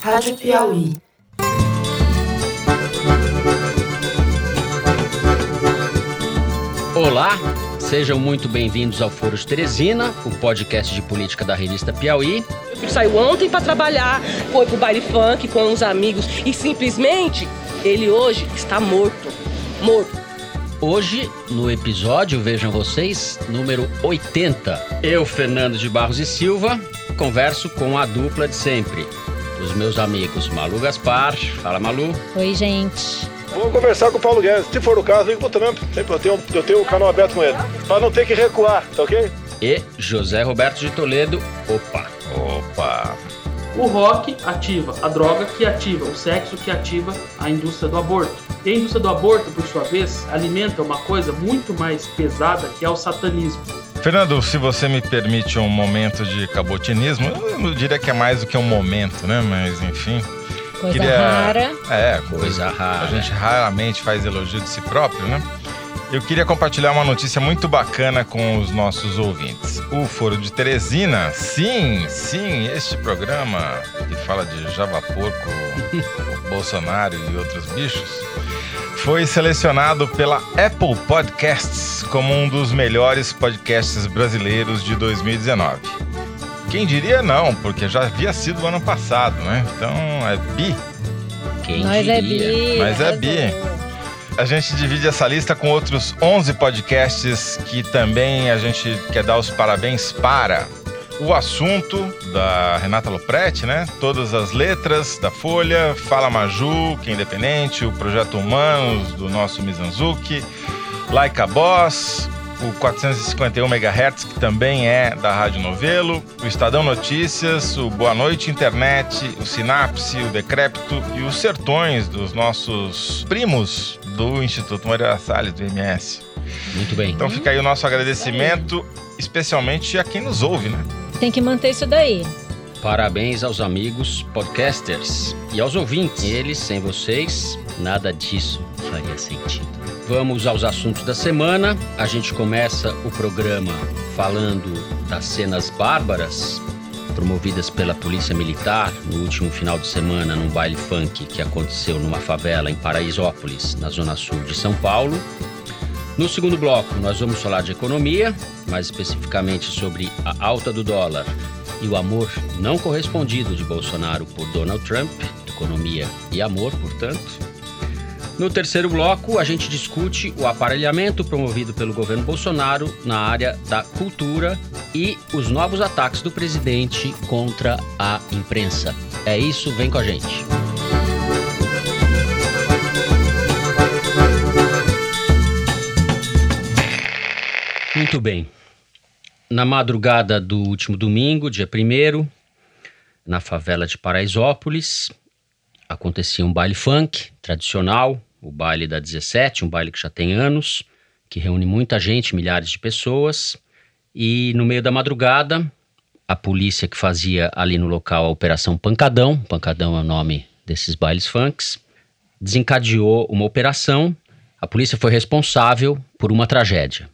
Rádio Piauí. Olá, sejam muito bem-vindos ao Foro de Teresina, o podcast de política da revista Piauí. Ele saiu ontem para trabalhar, foi pro baile funk com uns amigos e simplesmente ele hoje está morto. Morto. Hoje, no episódio, vejam vocês, número 80. Eu, Fernando de Barros e Silva, converso com a dupla de sempre. Os meus amigos Malu Gaspar. Fala, Malu. Oi, gente. Vou conversar com o Paulo Guedes. Se for o caso, ligo pro Trump. Sempre eu tenho, eu tenho o canal aberto com ele. Pra não ter que recuar, tá ok? E José Roberto de Toledo. Opa. Opa. O rock ativa a droga que ativa o sexo que ativa a indústria do aborto. E a indústria do aborto, por sua vez, alimenta uma coisa muito mais pesada que é o satanismo. Fernando, se você me permite um momento de cabotinismo, eu não diria que é mais do que um momento, né? Mas enfim. Coisa Queria- rara. É, Coisa rara. A gente raramente faz elogio de si próprio, né? Eu queria compartilhar uma notícia muito bacana com os nossos ouvintes. O Foro de Teresina, sim, sim, este programa que fala de Java Porco, Bolsonaro e outros bichos, foi selecionado pela Apple Podcasts como um dos melhores podcasts brasileiros de 2019. Quem diria não, porque já havia sido o ano passado, né? Então é bi. Quem Nós é diria? bi. Mas é arrasou. bi. A gente divide essa lista com outros 11 podcasts que também a gente quer dar os parabéns para. O assunto da Renata Lopretti, né? Todas as letras da Folha, Fala Maju, que é independente, o Projeto Humanos do nosso Mizanzuki, Like a Boss, o 451 MHz, que também é da Rádio Novelo, o Estadão Notícias, o Boa Noite Internet, o Sinapse, o Decrépito e os Sertões dos nossos primos do Instituto Moreira Salles, do MS. Muito bem. Então fica aí o nosso agradecimento, especialmente a quem nos ouve, né? Tem que manter isso daí. Parabéns aos amigos podcasters e aos ouvintes. Eles, sem vocês, nada disso faria sentido. Vamos aos assuntos da semana. A gente começa o programa falando das cenas bárbaras promovidas pela Polícia Militar no último final de semana num baile funk que aconteceu numa favela em Paraisópolis, na zona sul de São Paulo. No segundo bloco, nós vamos falar de economia, mais especificamente sobre a alta do dólar e o amor não correspondido de Bolsonaro por Donald Trump, economia e amor, portanto. No terceiro bloco, a gente discute o aparelhamento promovido pelo governo Bolsonaro na área da cultura e os novos ataques do presidente contra a imprensa. É isso, vem com a gente. Muito bem. Na madrugada do último domingo, dia 1 na favela de Paraisópolis, acontecia um baile funk tradicional, o baile da 17, um baile que já tem anos, que reúne muita gente, milhares de pessoas. E no meio da madrugada, a polícia que fazia ali no local a Operação Pancadão, Pancadão é o nome desses bailes funks, desencadeou uma operação. A polícia foi responsável por uma tragédia.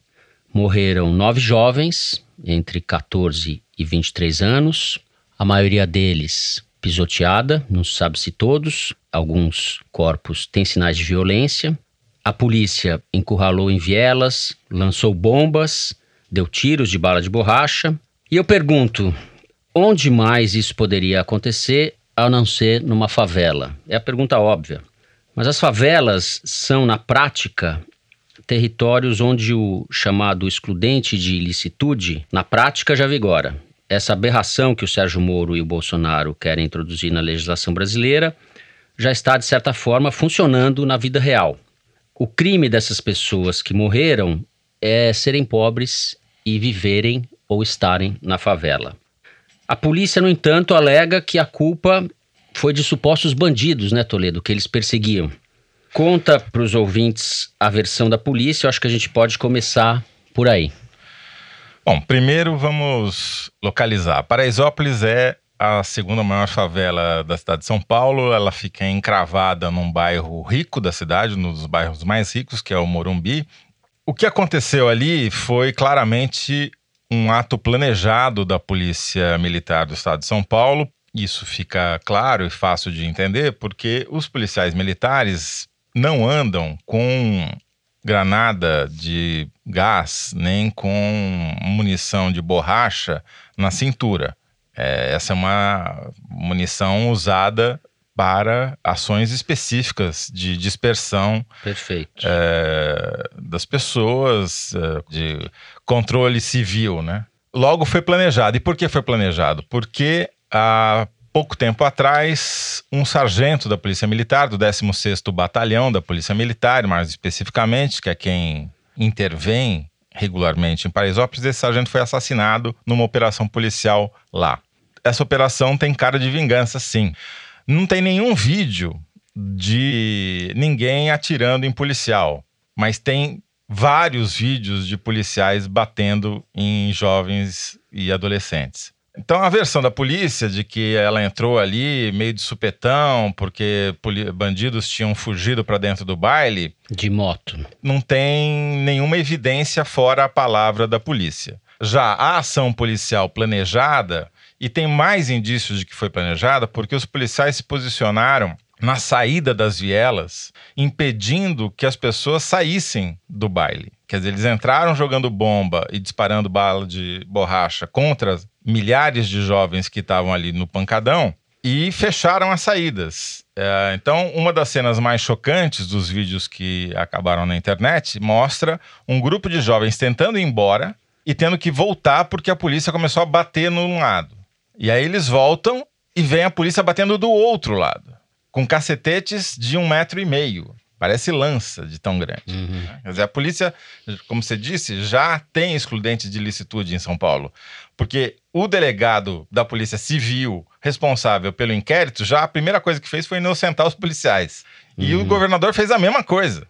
Morreram nove jovens, entre 14 e 23 anos, a maioria deles pisoteada, não se sabe se todos, alguns corpos têm sinais de violência. A polícia encurralou em vielas, lançou bombas, deu tiros de bala de borracha. E eu pergunto, onde mais isso poderia acontecer a não ser numa favela? É a pergunta óbvia. Mas as favelas são, na prática, territórios onde o chamado excludente de ilicitude, na prática, já vigora. Essa aberração que o Sérgio Moro e o Bolsonaro querem introduzir na legislação brasileira já está, de certa forma, funcionando na vida real. O crime dessas pessoas que morreram é serem pobres e viverem ou estarem na favela. A polícia, no entanto, alega que a culpa foi de supostos bandidos, né, Toledo, que eles perseguiam. Conta para os ouvintes a versão da polícia, eu acho que a gente pode começar por aí. Bom, primeiro vamos localizar. Paraisópolis é a segunda maior favela da cidade de São Paulo. Ela fica encravada num bairro rico da cidade, um dos bairros mais ricos, que é o Morumbi. O que aconteceu ali foi claramente um ato planejado da Polícia Militar do Estado de São Paulo Isso fica claro e fácil de entender porque os policiais militares não andam com granada de gás nem com munição de borracha na cintura. É, essa é uma munição usada para ações específicas de dispersão é, das pessoas, é, de controle civil, né? Logo foi planejado. E por que foi planejado? Porque há pouco tempo atrás, um sargento da Polícia Militar, do 16º Batalhão da Polícia Militar, mais especificamente, que é quem intervém regularmente em Paraisópolis, esse sargento foi assassinado numa operação policial lá. Essa operação tem cara de vingança, sim. Não tem nenhum vídeo de ninguém atirando em policial, mas tem vários vídeos de policiais batendo em jovens e adolescentes. Então a versão da polícia de que ela entrou ali meio de supetão porque bandidos tinham fugido para dentro do baile, de moto, não tem nenhuma evidência fora a palavra da polícia. Já a ação policial planejada e tem mais indícios de que foi planejada porque os policiais se posicionaram na saída das vielas, impedindo que as pessoas saíssem do baile. Quer dizer, eles entraram jogando bomba e disparando bala de borracha contra milhares de jovens que estavam ali no pancadão e fecharam as saídas. É, então, uma das cenas mais chocantes dos vídeos que acabaram na internet mostra um grupo de jovens tentando ir embora e tendo que voltar porque a polícia começou a bater num lado. E aí eles voltam e vem a polícia batendo do outro lado, com cacetetes de um metro e meio. Parece lança de tão grande. Uhum. Quer dizer, a polícia, como você disse, já tem excludente de licitude em São Paulo. Porque o delegado da Polícia Civil responsável pelo inquérito, já a primeira coisa que fez foi inocentar os policiais. Uhum. E o uhum. governador fez a mesma coisa.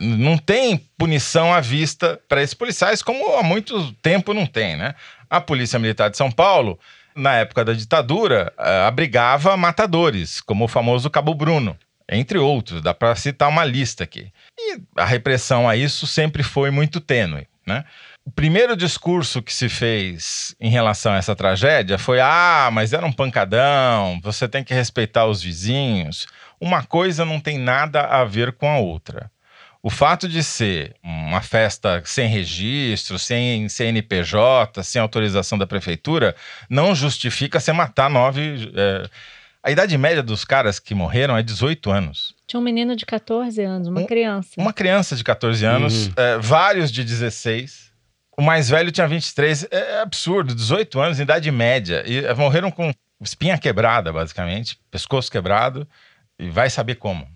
Não tem punição à vista para esses policiais, como há muito tempo não tem, né? A Polícia Militar de São Paulo na época da ditadura, uh, abrigava matadores, como o famoso Cabo Bruno, entre outros. Dá para citar uma lista aqui. E a repressão a isso sempre foi muito tênue, né? O primeiro discurso que se fez em relação a essa tragédia foi: ah, mas era um pancadão, você tem que respeitar os vizinhos. Uma coisa não tem nada a ver com a outra. O fato de ser uma festa sem registro, sem CNPJ, sem autorização da prefeitura, não justifica você matar nove. É... A idade média dos caras que morreram é 18 anos. Tinha um menino de 14 anos, uma um, criança. Uma criança de 14 anos, uhum. é, vários de 16. O mais velho tinha 23. É, é absurdo, 18 anos, idade média. E é, morreram com espinha quebrada, basicamente, pescoço quebrado, e vai saber como.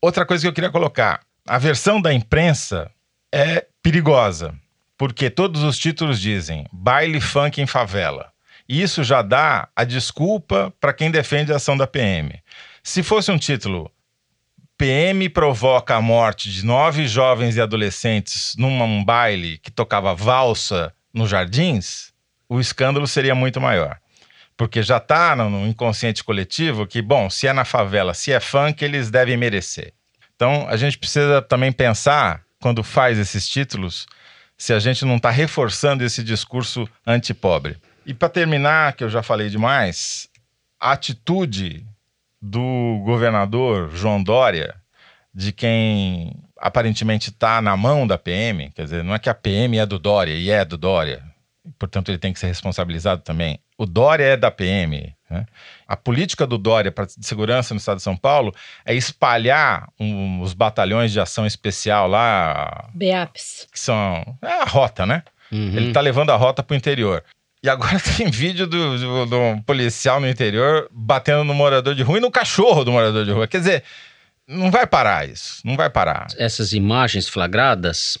Outra coisa que eu queria colocar: a versão da imprensa é perigosa, porque todos os títulos dizem baile funk em favela. E isso já dá a desculpa para quem defende a ação da PM. Se fosse um título PM provoca a morte de nove jovens e adolescentes num baile que tocava valsa nos jardins, o escândalo seria muito maior. Porque já está no inconsciente coletivo que, bom, se é na favela, se é funk, eles devem merecer. Então, a gente precisa também pensar, quando faz esses títulos, se a gente não está reforçando esse discurso antipobre. E para terminar, que eu já falei demais, a atitude do governador João Dória, de quem aparentemente está na mão da PM, quer dizer, não é que a PM é do Dória e é do Dória, portanto ele tem que ser responsabilizado também. O Dória é da PM. Né? A política do Dória para segurança no estado de São Paulo é espalhar um, os batalhões de ação especial lá. BEAPs. Que são. É a rota, né? Uhum. Ele está levando a rota para o interior. E agora tem vídeo do, do, do, policial no interior batendo no morador de rua e no cachorro do morador de rua. Quer dizer, não vai parar isso. Não vai parar. Essas imagens flagradas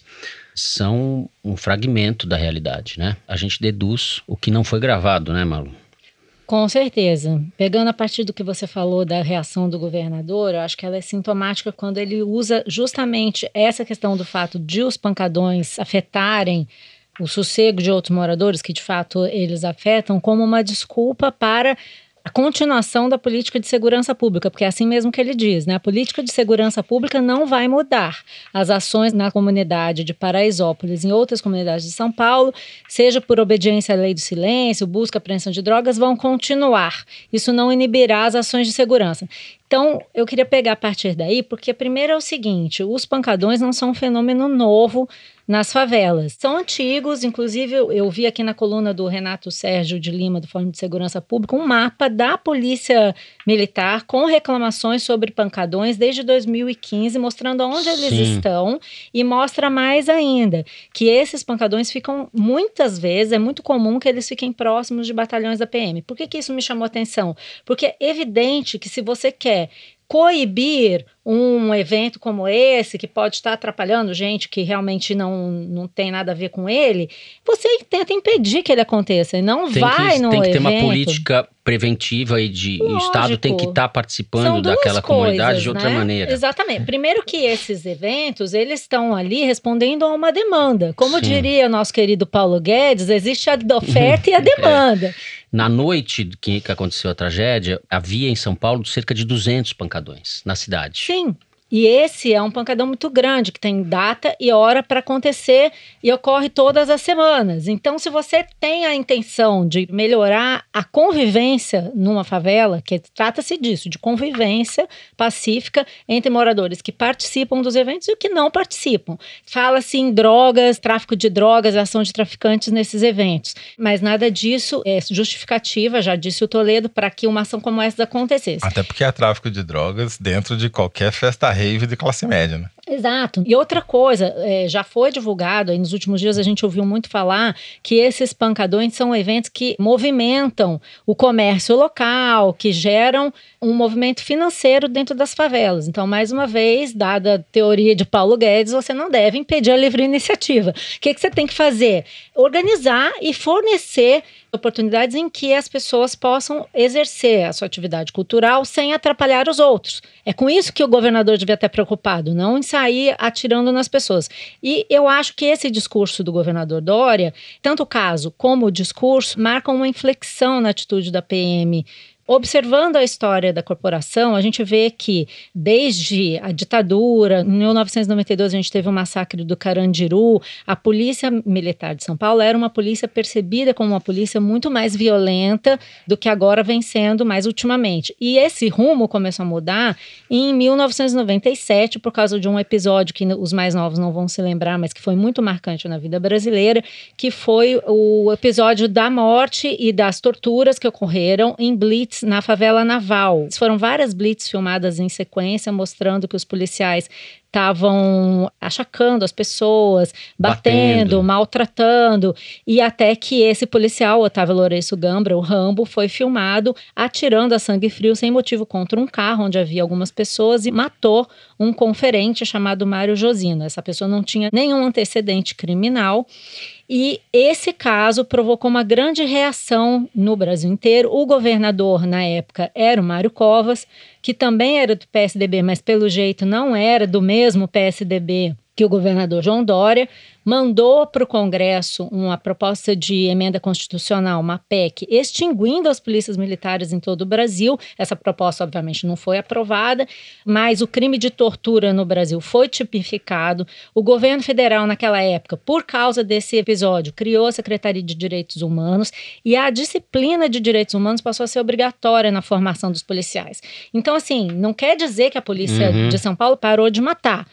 são um fragmento da realidade, né? A gente deduz o que não foi gravado, né, Malu? Com certeza. Pegando a partir do que você falou da reação do governador, eu acho que ela é sintomática quando ele usa justamente essa questão do fato de os pancadões afetarem o sossego de outros moradores, que de fato eles afetam, como uma desculpa para a continuação da política de segurança pública, porque é assim mesmo que ele diz, né? A política de segurança pública não vai mudar. As ações na comunidade de Paraisópolis, em outras comunidades de São Paulo, seja por obediência à lei do silêncio, busca apreensão de drogas, vão continuar. Isso não inibirá as ações de segurança. Então, eu queria pegar a partir daí, porque primeiro é o seguinte: os pancadões não são um fenômeno novo nas favelas. São antigos, inclusive eu vi aqui na coluna do Renato Sérgio de Lima, do Fórum de Segurança Pública, um mapa da Polícia Militar com reclamações sobre pancadões desde 2015, mostrando onde eles Sim. estão e mostra mais ainda que esses pancadões ficam muitas vezes, é muito comum que eles fiquem próximos de batalhões da PM. Por que, que isso me chamou atenção? Porque é evidente que se você quer coibir um evento como esse, que pode estar atrapalhando gente que realmente não, não tem nada a ver com ele, você tenta impedir que ele aconteça e não Tem vai que, no tem que ter uma evento. política preventiva e de e o Lógico. Estado tem que estar São participando daquela comunidade coisas, de outra né? maneira. Exatamente. Primeiro que esses eventos, eles estão ali respondendo a uma demanda. Como Sim. diria o nosso querido Paulo Guedes, existe a oferta É. e a demanda. Na noite que, que aconteceu a tragédia, havia em São Paulo cerca de 200 pancadões na cidade. Sim. Sim, E esse é um pancadão muito grande, que tem data e hora para acontecer e ocorre todas as semanas. Então, se você tem a intenção de melhorar a convivência numa favela, que trata-se disso, de convivência pacífica entre moradores que participam dos eventos e os que não participam. Fala-se em drogas, tráfico de drogas, ação de traficantes nesses eventos. Mas nada disso é justificativa, já disse o Toledo, para que uma ação como essa acontecesse. Até porque há tráfico de drogas dentro de qualquer festa rave de classe média, né? Exato. E outra coisa, é, já foi divulgado, aí nos últimos dias a gente ouviu muito falar que esses pancadões são eventos que movimentam o comércio local, que geram um movimento financeiro dentro das favelas. Então, mais uma vez, dada a teoria de Paulo Guedes, você não deve impedir a livre iniciativa. O que, que você tem que fazer? Organizar e fornecer oportunidades em que as pessoas possam exercer a sua atividade cultural sem atrapalhar os outros. É com isso que o governador devia estar preocupado, não em sair atirando nas pessoas. E eu acho que esse discurso do governador Dória, tanto o caso como o discurso, marcam uma inflexão na atitude da PM Observando a história da corporação, a gente vê que desde a ditadura, em 1992 a gente teve o massacre do Carandiru, a polícia militar de São Paulo era uma polícia percebida como uma polícia muito mais violenta do que agora vem sendo mais ultimamente. E esse rumo começou a mudar em 1997 por causa de um episódio que os mais novos não vão se lembrar, mas que foi muito marcante na vida brasileira, que foi o episódio da morte e das torturas que ocorreram em Blitz na favela naval. Foram várias blitz filmadas em sequência, mostrando que os policiais estavam achacando as pessoas, batendo, Batendo. maltratando, e até que esse policial, Otávio Lourenço Gambra, o Rambo, foi filmado atirando a sangue frio sem motivo contra um carro onde havia algumas pessoas e matou um conferente chamado Mário Josino. Essa pessoa não tinha nenhum antecedente criminal. E esse caso provocou uma grande reação no Brasil inteiro. O governador, na época, era o Mário Covas, que também era do PSDB, mas pelo jeito não era do mesmo PSDB que o governador João Dória, mandou para o Congresso uma proposta de emenda constitucional, uma PEC, extinguindo as polícias militares em todo o Brasil. Essa proposta, obviamente, não foi aprovada, mas o crime de tortura no Brasil foi tipificado. O governo federal, naquela época, por causa desse episódio, criou a Secretaria de Direitos Humanos e a disciplina de direitos humanos passou a ser obrigatória na formação dos policiais. Então, assim, não quer dizer que a polícia Uhum. de São Paulo parou de matar.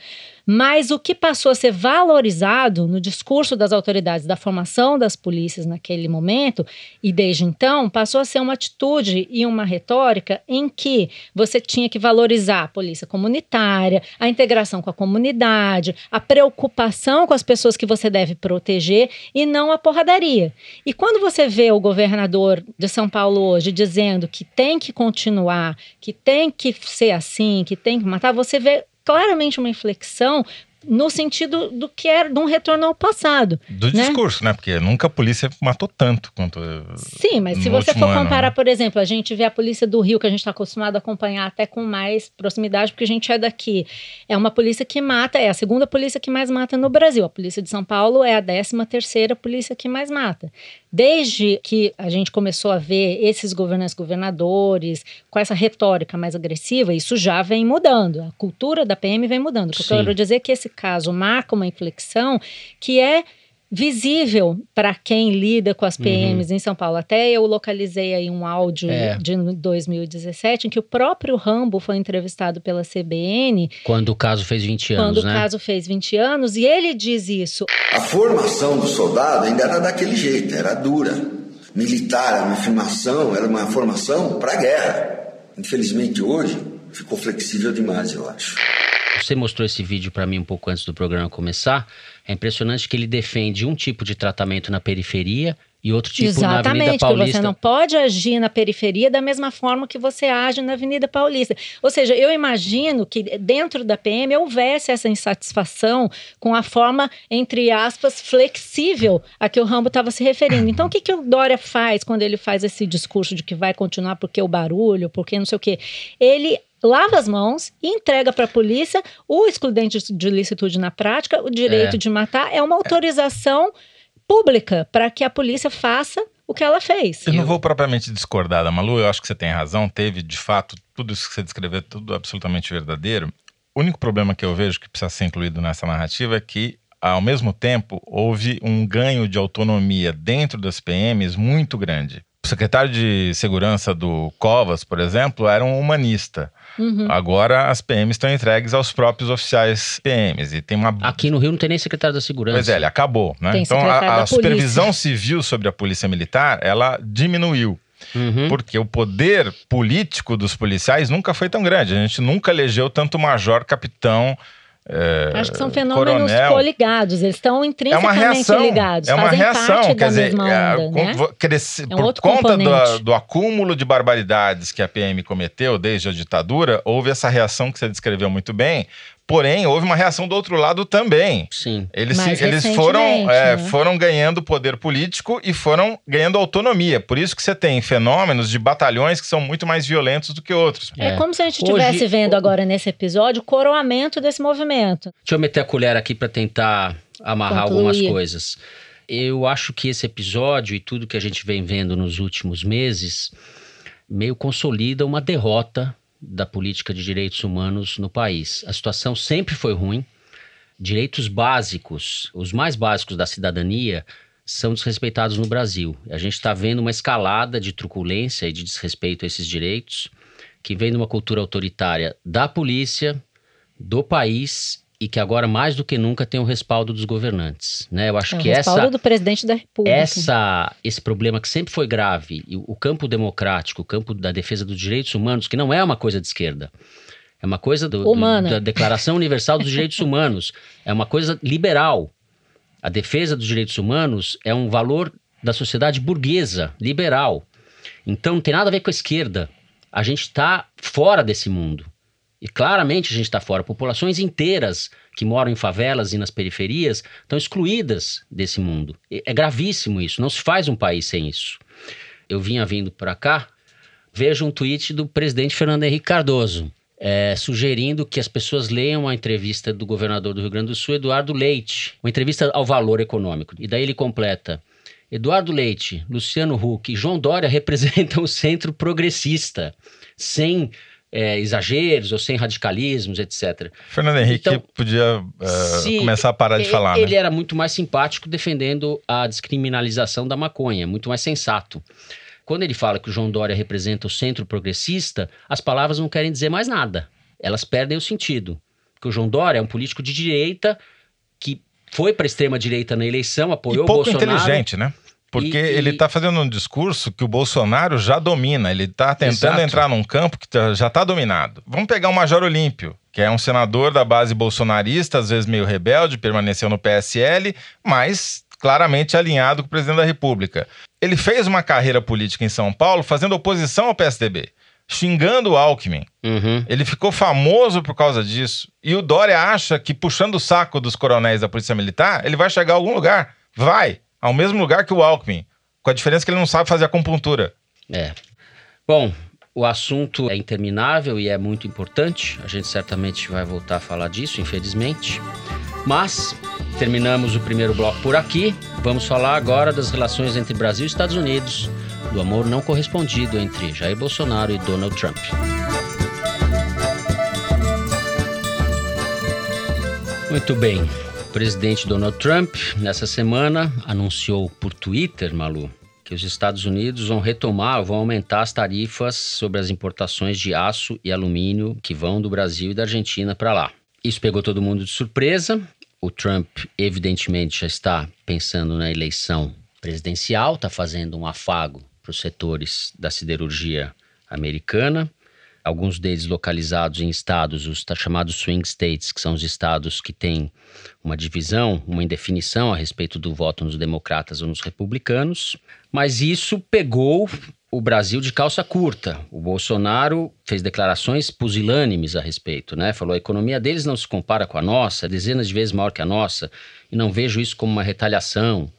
Mas o que passou a ser valorizado no discurso das autoridades da formação das polícias naquele momento, e desde então, passou a ser uma atitude e uma retórica em que você tinha que valorizar a polícia comunitária, a integração com a comunidade, a preocupação com as pessoas que você deve proteger e não a porradaria. E quando você vê o governador de São Paulo hoje dizendo que tem que continuar, que tem que ser assim, que tem que matar, você vê claramente uma inflexão no sentido do que era de um retorno ao passado. Do né? discurso, né? Porque nunca a polícia matou tanto quanto. Sim, mas se você for ano, comparar, né? por exemplo, a gente vê a polícia do Rio, que a gente está acostumado a acompanhar até com mais proximidade, porque a gente é daqui. É uma polícia que mata, é a segunda polícia que mais mata no Brasil. A polícia de São Paulo é a décima terceira polícia que mais mata. Desde que a gente começou a ver esses governantes governadores com essa retórica mais agressiva, isso já vem mudando. A cultura da PM vem mudando. O que eu quero dizer é que esse caso marca uma inflexão que é visível para quem lida com as PMs em São Paulo. Até eu localizei aí um áudio É. de 2017 em que o próprio Rambo foi entrevistado pela CBN Quando o caso fez 20 anos, quando né? o caso fez 20 anos e ele diz isso. A formação do soldado ainda era daquele jeito, era dura. Militar, uma formação, era uma formação para a guerra. Infelizmente hoje ficou flexível demais, eu acho. Você mostrou esse vídeo para mim um pouco antes do programa começar. É impressionante que ele defende um tipo de tratamento na periferia e outro tipo na Avenida Exatamente, Paulista. você não pode agir na periferia da mesma forma que você age na Avenida Paulista. Ou seja, eu imagino que dentro da PM houvesse essa insatisfação com a forma, entre aspas, flexível a que o Rambo estava se referindo. Então, o que, que o Dória faz quando ele faz esse discurso de que vai continuar porque o barulho, porque não sei o quê? Ele lava as mãos e entrega para a polícia o excludente de licitude na prática, o direito É. de matar, é uma autorização pública para que a polícia faça o que ela fez. Eu não vou propriamente discordar da Malu, eu acho que você tem razão. Teve, de fato, tudo isso que você descreveu, tudo absolutamente verdadeiro. O único problema que eu vejo que precisa ser incluído nessa narrativa é que, ao mesmo tempo, houve um ganho de autonomia dentro das PMs muito grande. O secretário de segurança do Covas, por exemplo, era um humanista. Uhum. Agora as PMs estão entregues aos próprios oficiais PMs. E tem uma Aqui no Rio não tem nem secretário da segurança. Pois é, ele acabou, né? Tem então a, a supervisão civil sobre a polícia militar, ela diminuiu. Uhum. Porque o poder político dos policiais nunca foi tão grande. A gente nunca elegeu tanto major, capitão, é, Acho que são fenômenos coronel. coligados, eles estão É uma intrinsecamente reação. ligados, é uma reação, quer da dizer, mesma é, onda, né? cresce- É um por conta do, do acúmulo de barbaridades que a PM cometeu desde a ditadura, houve essa reação que você descreveu muito bem. Porém, houve uma reação do outro lado também. Sim. Eles, se- eles foram, é, né? foram ganhando poder político e foram ganhando autonomia. Por isso que você tem fenômenos de batalhões que são muito mais violentos do que outros. É, É. como se a gente estivesse vendo agora nesse episódio o coroamento desse movimento. Deixa eu meter a colher aqui para tentar amarrar Concluir. algumas coisas. Eu acho que esse episódio e tudo que a gente vem vendo nos últimos meses meio consolida uma derrota da política de direitos humanos no país. A situação sempre foi ruim. Direitos básicos, os mais básicos da cidadania, são desrespeitados no Brasil. A gente está vendo uma escalada de truculência e de desrespeito a esses direitos que vem de uma cultura autoritária da polícia, do país e que agora mais do que nunca tem o respaldo dos governantes, né? Eu acho É o que respaldo essa do presidente da República. essa esse problema que sempre foi grave, o o campo democrático, o campo da defesa dos direitos humanos, que não é uma coisa de esquerda. É uma coisa do- do- da Declaração Universal dos Direitos Humanos. É uma coisa liberal. A defesa dos direitos humanos é um valor da sociedade burguesa, liberal. Então não tem nada a ver com a esquerda. A gente está fora desse mundo. E claramente a gente está fora. Populações inteiras que moram em favelas e nas periferias estão excluídas desse mundo. É gravíssimo isso. Não se faz um país sem isso. Eu vinha vindo para cá, vejo um tweet do presidente Fernando Henrique Cardoso. é, sugerindo que as pessoas leiam a entrevista do governador do Rio Grande do Sul, Eduardo Leite, uma entrevista ao valor econômico. E daí ele completa: Eduardo Leite, Luciano Huck e João Dória representam o centro progressista, sem é, exageros ou sem radicalismos, etc. Fernando Henrique Então, podia se- começar a parar de E- falar, Ele né? era muito mais simpático defendendo a descriminalização da maconha, muito mais sensato. Quando ele fala que o João Dória representa o centro progressista, as palavras não querem dizer mais nada. Elas perdem o sentido. Porque o João Dória é um político de direita que foi para a extrema-direita na eleição, E apoiou pouco o Bolsonaro. inteligente, né? Porque E- ele está fazendo um discurso que o Bolsonaro já domina. Ele está tentando Exato. entrar num campo que tá- já está dominado. Vamos pegar o Major Olímpio, que é um senador da base bolsonarista, às vezes meio rebelde, permaneceu no PSL, mas claramente alinhado com o presidente da República. Ele fez uma carreira política em São Paulo fazendo oposição ao PSDB. xingando o Alckmin. Uhum. Ele ficou famoso por causa disso. E o Dória acha que puxando o saco dos coronéis da Polícia Militar, ele vai chegar a algum lugar. Vai, ao mesmo lugar que o Alckmin. Com a diferença que ele não sabe fazer acupuntura. É. Bom, o assunto é interminável e é muito importante. A gente certamente vai voltar a falar disso, infelizmente. Mas terminamos o primeiro bloco por aqui. Vamos falar agora das relações entre Brasil e Estados Unidos, do amor não correspondido entre Jair Bolsonaro e Donald Trump. Muito bem. O presidente Donald Trump, nessa semana, anunciou por Twitter, Malu, que os Estados Unidos vão retomar, vão aumentar as tarifas sobre as importações de aço e alumínio que vão do Brasil e da Argentina para lá. Isso pegou todo mundo de surpresa. O Trump, evidentemente, já está pensando na eleição presidencial, está fazendo um afago para os setores da siderurgia americana alguns deles localizados em estados, os chamados swing states, que são os estados que têm uma divisão, uma indefinição a respeito do voto nos democratas ou nos republicanos. Mas isso pegou o Brasil de calça curta. O Bolsonaro fez declarações pusilânimes a respeito, né? Falou: a economia deles não se compara com a nossa, dezenas de vezes maior que a nossa, e não vejo isso como uma retaliação.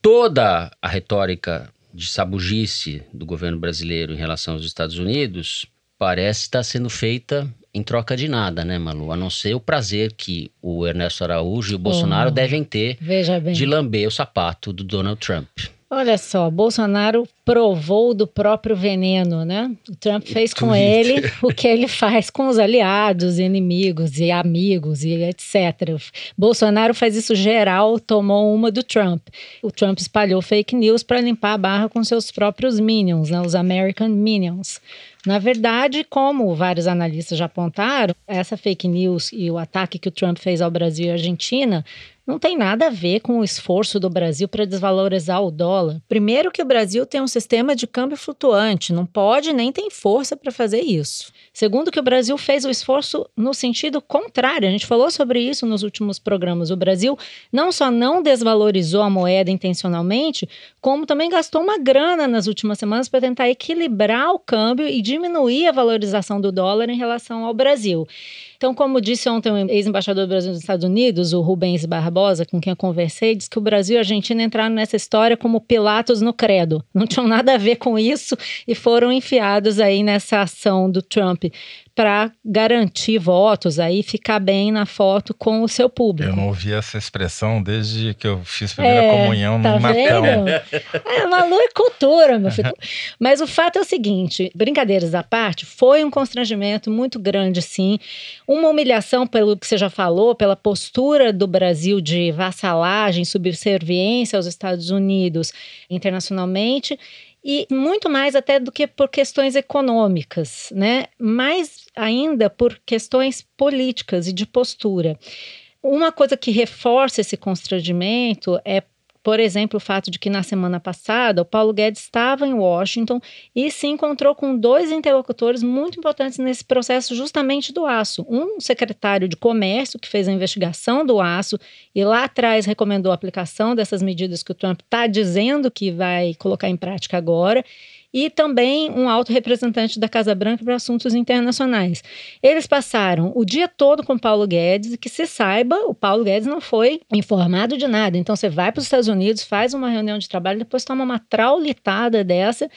Toda a retórica de sabugice do governo brasileiro em relação aos Estados Unidos parece estar sendo feita em troca de nada, né, Malu? A não ser o prazer que o Ernesto Araújo e o Bolsonaro Oh, devem ter de lamber o sapato do Donald Trump. Olha só, Bolsonaro provou do próprio veneno, né? O Trump fez com ele o que ele faz com os aliados, inimigos e amigos e etc. Bolsonaro faz isso geral, tomou uma do Trump. O Trump espalhou fake news para limpar a barra com seus próprios minions, né? os American Minions. Na verdade, como vários analistas já apontaram, essa fake news e o ataque que o Trump fez ao Brasil e à Argentina não tem nada a ver com o esforço do Brasil para desvalorizar o dólar. Primeiro que o Brasil tem um sistema de câmbio flutuante, não pode nem tem força para fazer isso. Segundo que o Brasil fez o esforço no sentido contrário. A gente falou sobre isso nos últimos programas. O Brasil não só não desvalorizou a moeda intencionalmente, como também gastou uma grana nas últimas semanas para tentar equilibrar o câmbio e diminuir a valorização do dólar em relação ao Brasil. Então, como disse ontem o ex-embaixador do Brasil nos Estados Unidos, o Rubens Barbosa, com quem eu conversei, disse que o Brasil e a Argentina entraram nessa história como Pilatos no credo. Não tinham nada a ver com isso e foram enfiados aí nessa ação do Trump para garantir votos aí, ficar bem na foto com o seu público. Eu não ouvi essa expressão desde que eu fiz primeira É, comunhão tá no Matão. vendo? É, Malu é cultura, meu filho. Mas o fato é o seguinte: brincadeiras à parte, foi um constrangimento muito grande, sim. Uma humilhação, pelo que você já falou, pela postura do Brasil de vassalagem, subserviência aos Estados Unidos internacionalmente. E muito mais até do que por questões econômicas, né? Mais ainda por questões políticas e de postura. Uma coisa que reforça esse constrangimento é, por exemplo, o fato de que na semana passada o Paulo Guedes estava em Washington e se encontrou com dois interlocutores muito importantes nesse processo justamente do aço. Um secretário de comércio que fez a investigação do aço e lá atrás recomendou a aplicação dessas medidas que o Trump está dizendo que vai colocar em prática agora e também um alto representante da Casa Branca para assuntos internacionais. Eles passaram o dia todo com Paulo Guedes e que se saiba, o Paulo Guedes não foi informado de nada. Então você vai para os Estados Unidos, faz uma reunião de trabalho, depois toma uma traulitada dessa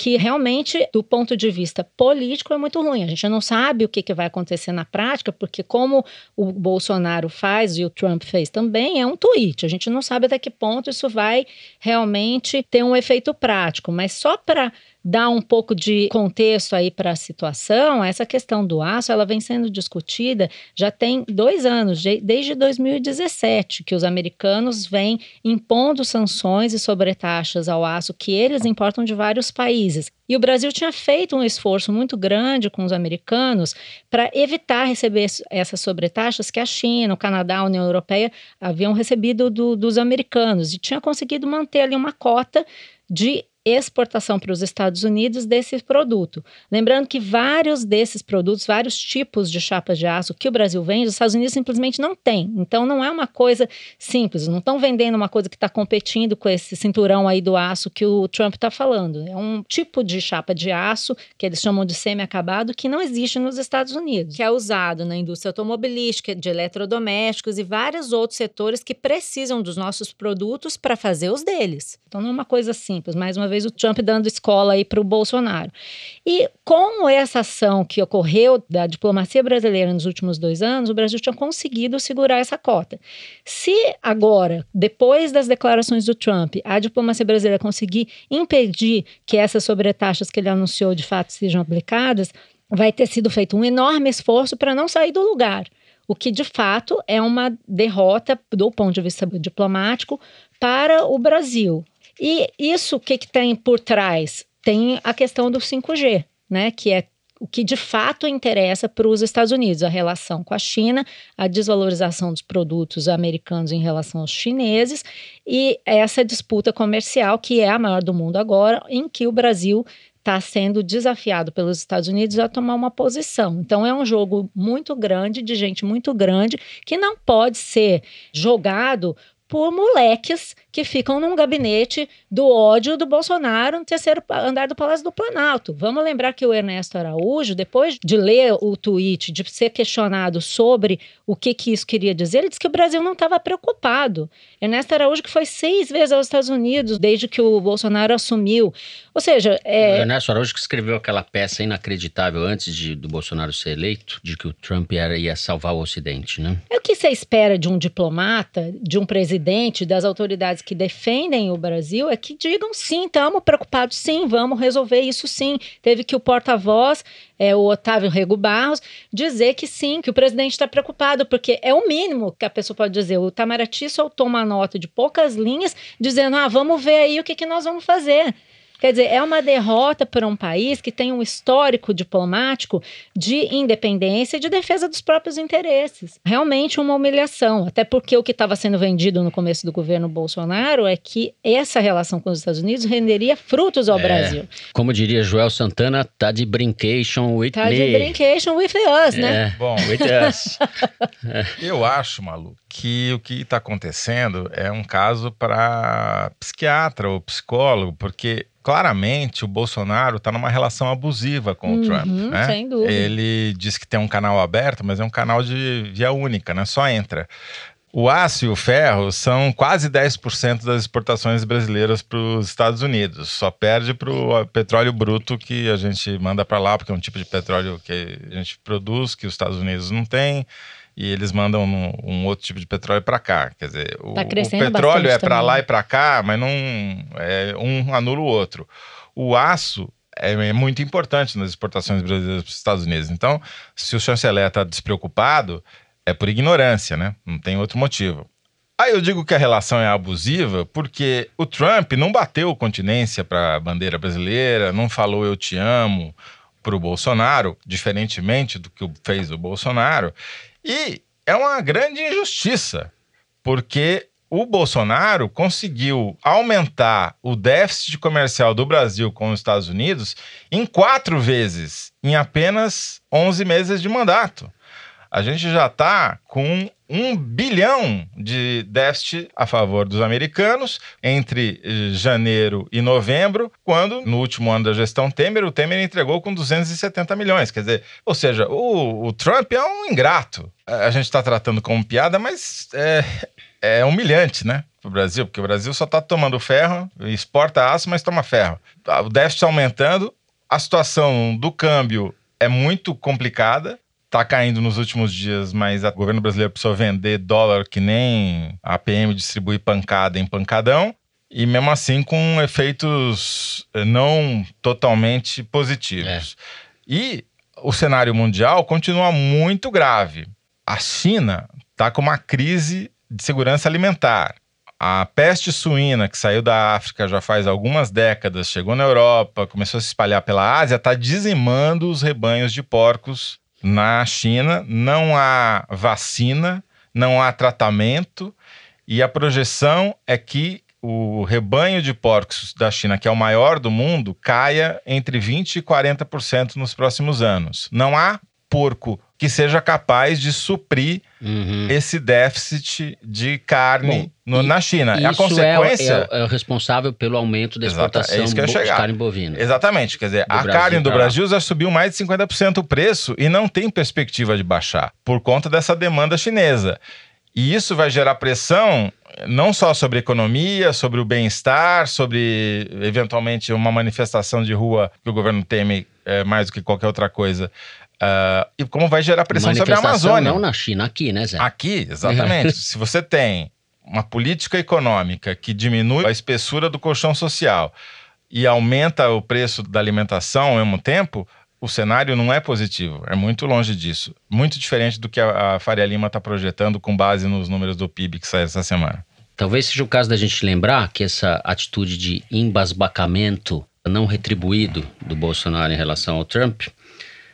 que realmente, do ponto de vista político, é muito ruim. A gente não sabe o que, que vai acontecer na prática, porque como o Bolsonaro faz e o Trump fez também, é um tweet. A gente não sabe até que ponto isso vai realmente ter um efeito prático. Mas só para dar um pouco de contexto aí para a situação, essa questão do aço, ela vem sendo discutida já tem dois anos, de- desde 2017, que os americanos vêm impondo sanções e sobretaxas ao aço que eles importam de vários países. E o Brasil tinha feito um esforço muito grande com os americanos para evitar receber es- essas sobretaxas que a China, o Canadá, a União Europeia haviam recebido do- dos americanos e tinha conseguido manter ali uma cota de exportação para os Estados Unidos desse produto. Lembrando que vários desses produtos, vários tipos de chapas de aço que o Brasil vende, os Estados Unidos simplesmente não tem. Então não é uma coisa simples, não estão vendendo uma coisa que está competindo com esse cinturão aí do aço que o Trump está falando. É um tipo de chapa de aço que eles chamam de semi-acabado que não existe nos Estados Unidos, que é usado na indústria automobilística, de eletrodomésticos e vários outros setores que precisam dos nossos produtos para fazer os deles. Então não é uma coisa simples. Mais uma vez o Trump dando escola aí para o Bolsonaro. E com essa ação que ocorreu da diplomacia brasileira nos últimos dois anos, o Brasil tinha conseguido segurar essa cota. Se agora, depois das declarações do Trump, a diplomacia brasileira conseguir impedir que essas sobretaxas que ele anunciou de fato sejam aplicadas, vai ter sido feito um enorme esforço para não sair do lugar o que de fato é uma derrota do ponto de vista diplomático para o Brasil. E isso o que, que tem por trás? Tem a questão do 5G, né? Que é o que de fato interessa para os Estados Unidos, a relação com a China, a desvalorização dos produtos americanos em relação aos chineses e essa disputa comercial que é a maior do mundo agora, em que o Brasil está sendo desafiado pelos Estados Unidos a tomar uma posição. Então é um jogo muito grande, de gente muito grande, que não pode ser jogado por moleques que ficam num gabinete do ódio do Bolsonaro no terceiro andar do Palácio do Planalto. Vamos lembrar que o Ernesto Araújo, depois de ler o tweet, de ser questionado sobre o que, que isso queria dizer, ele disse que o Brasil não estava preocupado. Ernesto Araújo, que foi seis vezes aos Estados Unidos desde que o Bolsonaro assumiu. Ou seja. É... O Ernesto Araújo que escreveu aquela peça inacreditável antes de, do Bolsonaro ser eleito, de que o Trump era, ia salvar o Ocidente, né? É o que você espera de um diplomata, de um presidente, das autoridades que defendem o Brasil, é que digam sim, estamos preocupados, sim, vamos resolver isso sim. Teve que o porta-voz é, o Otávio Rego Barros, dizer que sim, que o presidente está preocupado, porque é o mínimo que a pessoa pode dizer. O Itamaraty soltou uma nota de poucas linhas dizendo: ah, vamos ver aí o que, que nós vamos fazer. Quer dizer, é uma derrota para um país que tem um histórico diplomático de independência e de defesa dos próprios interesses. Realmente uma humilhação, até porque o que estava sendo vendido no começo do governo Bolsonaro é que essa relação com os Estados Unidos renderia frutos ao é, Brasil. Como diria Joel Santana, tá de brincation with tá me. Tá de brincation with us, né? é, né? Bom, with us. eu acho, Malu, que o que está acontecendo é um caso para psiquiatra ou psicólogo, porque claramente o Bolsonaro está numa relação abusiva com uhum, o Trump. Né? Sem dúvida. Ele diz que tem um canal aberto, mas é um canal de via única, né? Só entra. O aço e o ferro são quase 10% das exportações brasileiras para os Estados Unidos. Só perde para o petróleo bruto que a gente manda para lá, porque é um tipo de petróleo que a gente produz, que os Estados Unidos não têm e eles mandam um, um outro tipo de petróleo para cá. Quer dizer, o, tá o petróleo é para lá e para cá, mas não é, um anula o outro. O aço é, é muito importante nas exportações brasileiras para os Estados Unidos. Então, se o chanceler está despreocupado, é por ignorância, né? Não tem outro motivo. Aí eu digo que a relação é abusiva porque o Trump não bateu continência para a bandeira brasileira, não falou eu te amo para o Bolsonaro, diferentemente do que fez o Bolsonaro. E é uma grande injustiça, porque o Bolsonaro conseguiu aumentar o déficit comercial do Brasil com os Estados Unidos em quatro vezes em apenas 11 meses de mandato. A gente já está com um bilhão de déficit a favor dos americanos entre eh, janeiro e novembro, quando no último ano da gestão Temer, o Temer entregou com 270 milhões. Quer dizer, ou seja, o, o Trump é um ingrato. A gente está tratando como piada, mas é, é humilhante, né? Para o Brasil, porque o Brasil só está tomando ferro, exporta aço, mas toma ferro. O déficit aumentando, a situação do câmbio é muito complicada tá caindo nos últimos dias, mas o governo brasileiro precisou vender dólar que nem a PM distribui pancada em pancadão. E mesmo assim com efeitos eh, não totalmente positivos. É. E o cenário mundial continua muito grave. A China está com uma crise de segurança alimentar. A peste suína, que saiu da África já faz algumas décadas, chegou na Europa, começou a se espalhar pela Ásia, está dizimando os rebanhos de porcos na China não há vacina, não há tratamento e a projeção é que o rebanho de porcos da China, que é o maior do mundo, caia entre 20% e 40% nos próximos anos. Não há porco que seja capaz de suprir Uhum. esse déficit de carne Bom, no- e- na China. E a Isso consequência. é, o- é o responsável pelo aumento da Exato, é exportação isso que eu bo- de carne bovina. Exatamente, quer dizer, Do a Brasil carne do. Brasil já subiu mais de 50% o preço e não tem perspectiva de baixar por conta dessa demanda chinesa. E isso vai gerar pressão não só sobre a economia, sobre o bem-estar, sobre eventualmente uma manifestação de rua que o governo teme é, mais do que qualquer outra coisa. Ah, e como vai gerar pressão sobre a Amazônia. não na China, aqui, né, Zé? Aqui, exatamente. Se você tem uma política econômica que diminui a espessura do colchão social e aumenta o preço da alimentação ao mesmo tempo, o cenário não é positivo. É muito longe disso. Muito diferente do que a, a Faria Lima está projetando com base nos números do PIB que sai essa semana. Talvez seja o caso da gente lembrar que essa atitude de embasbacamento não retribuído do Bolsonaro em relação ao Trump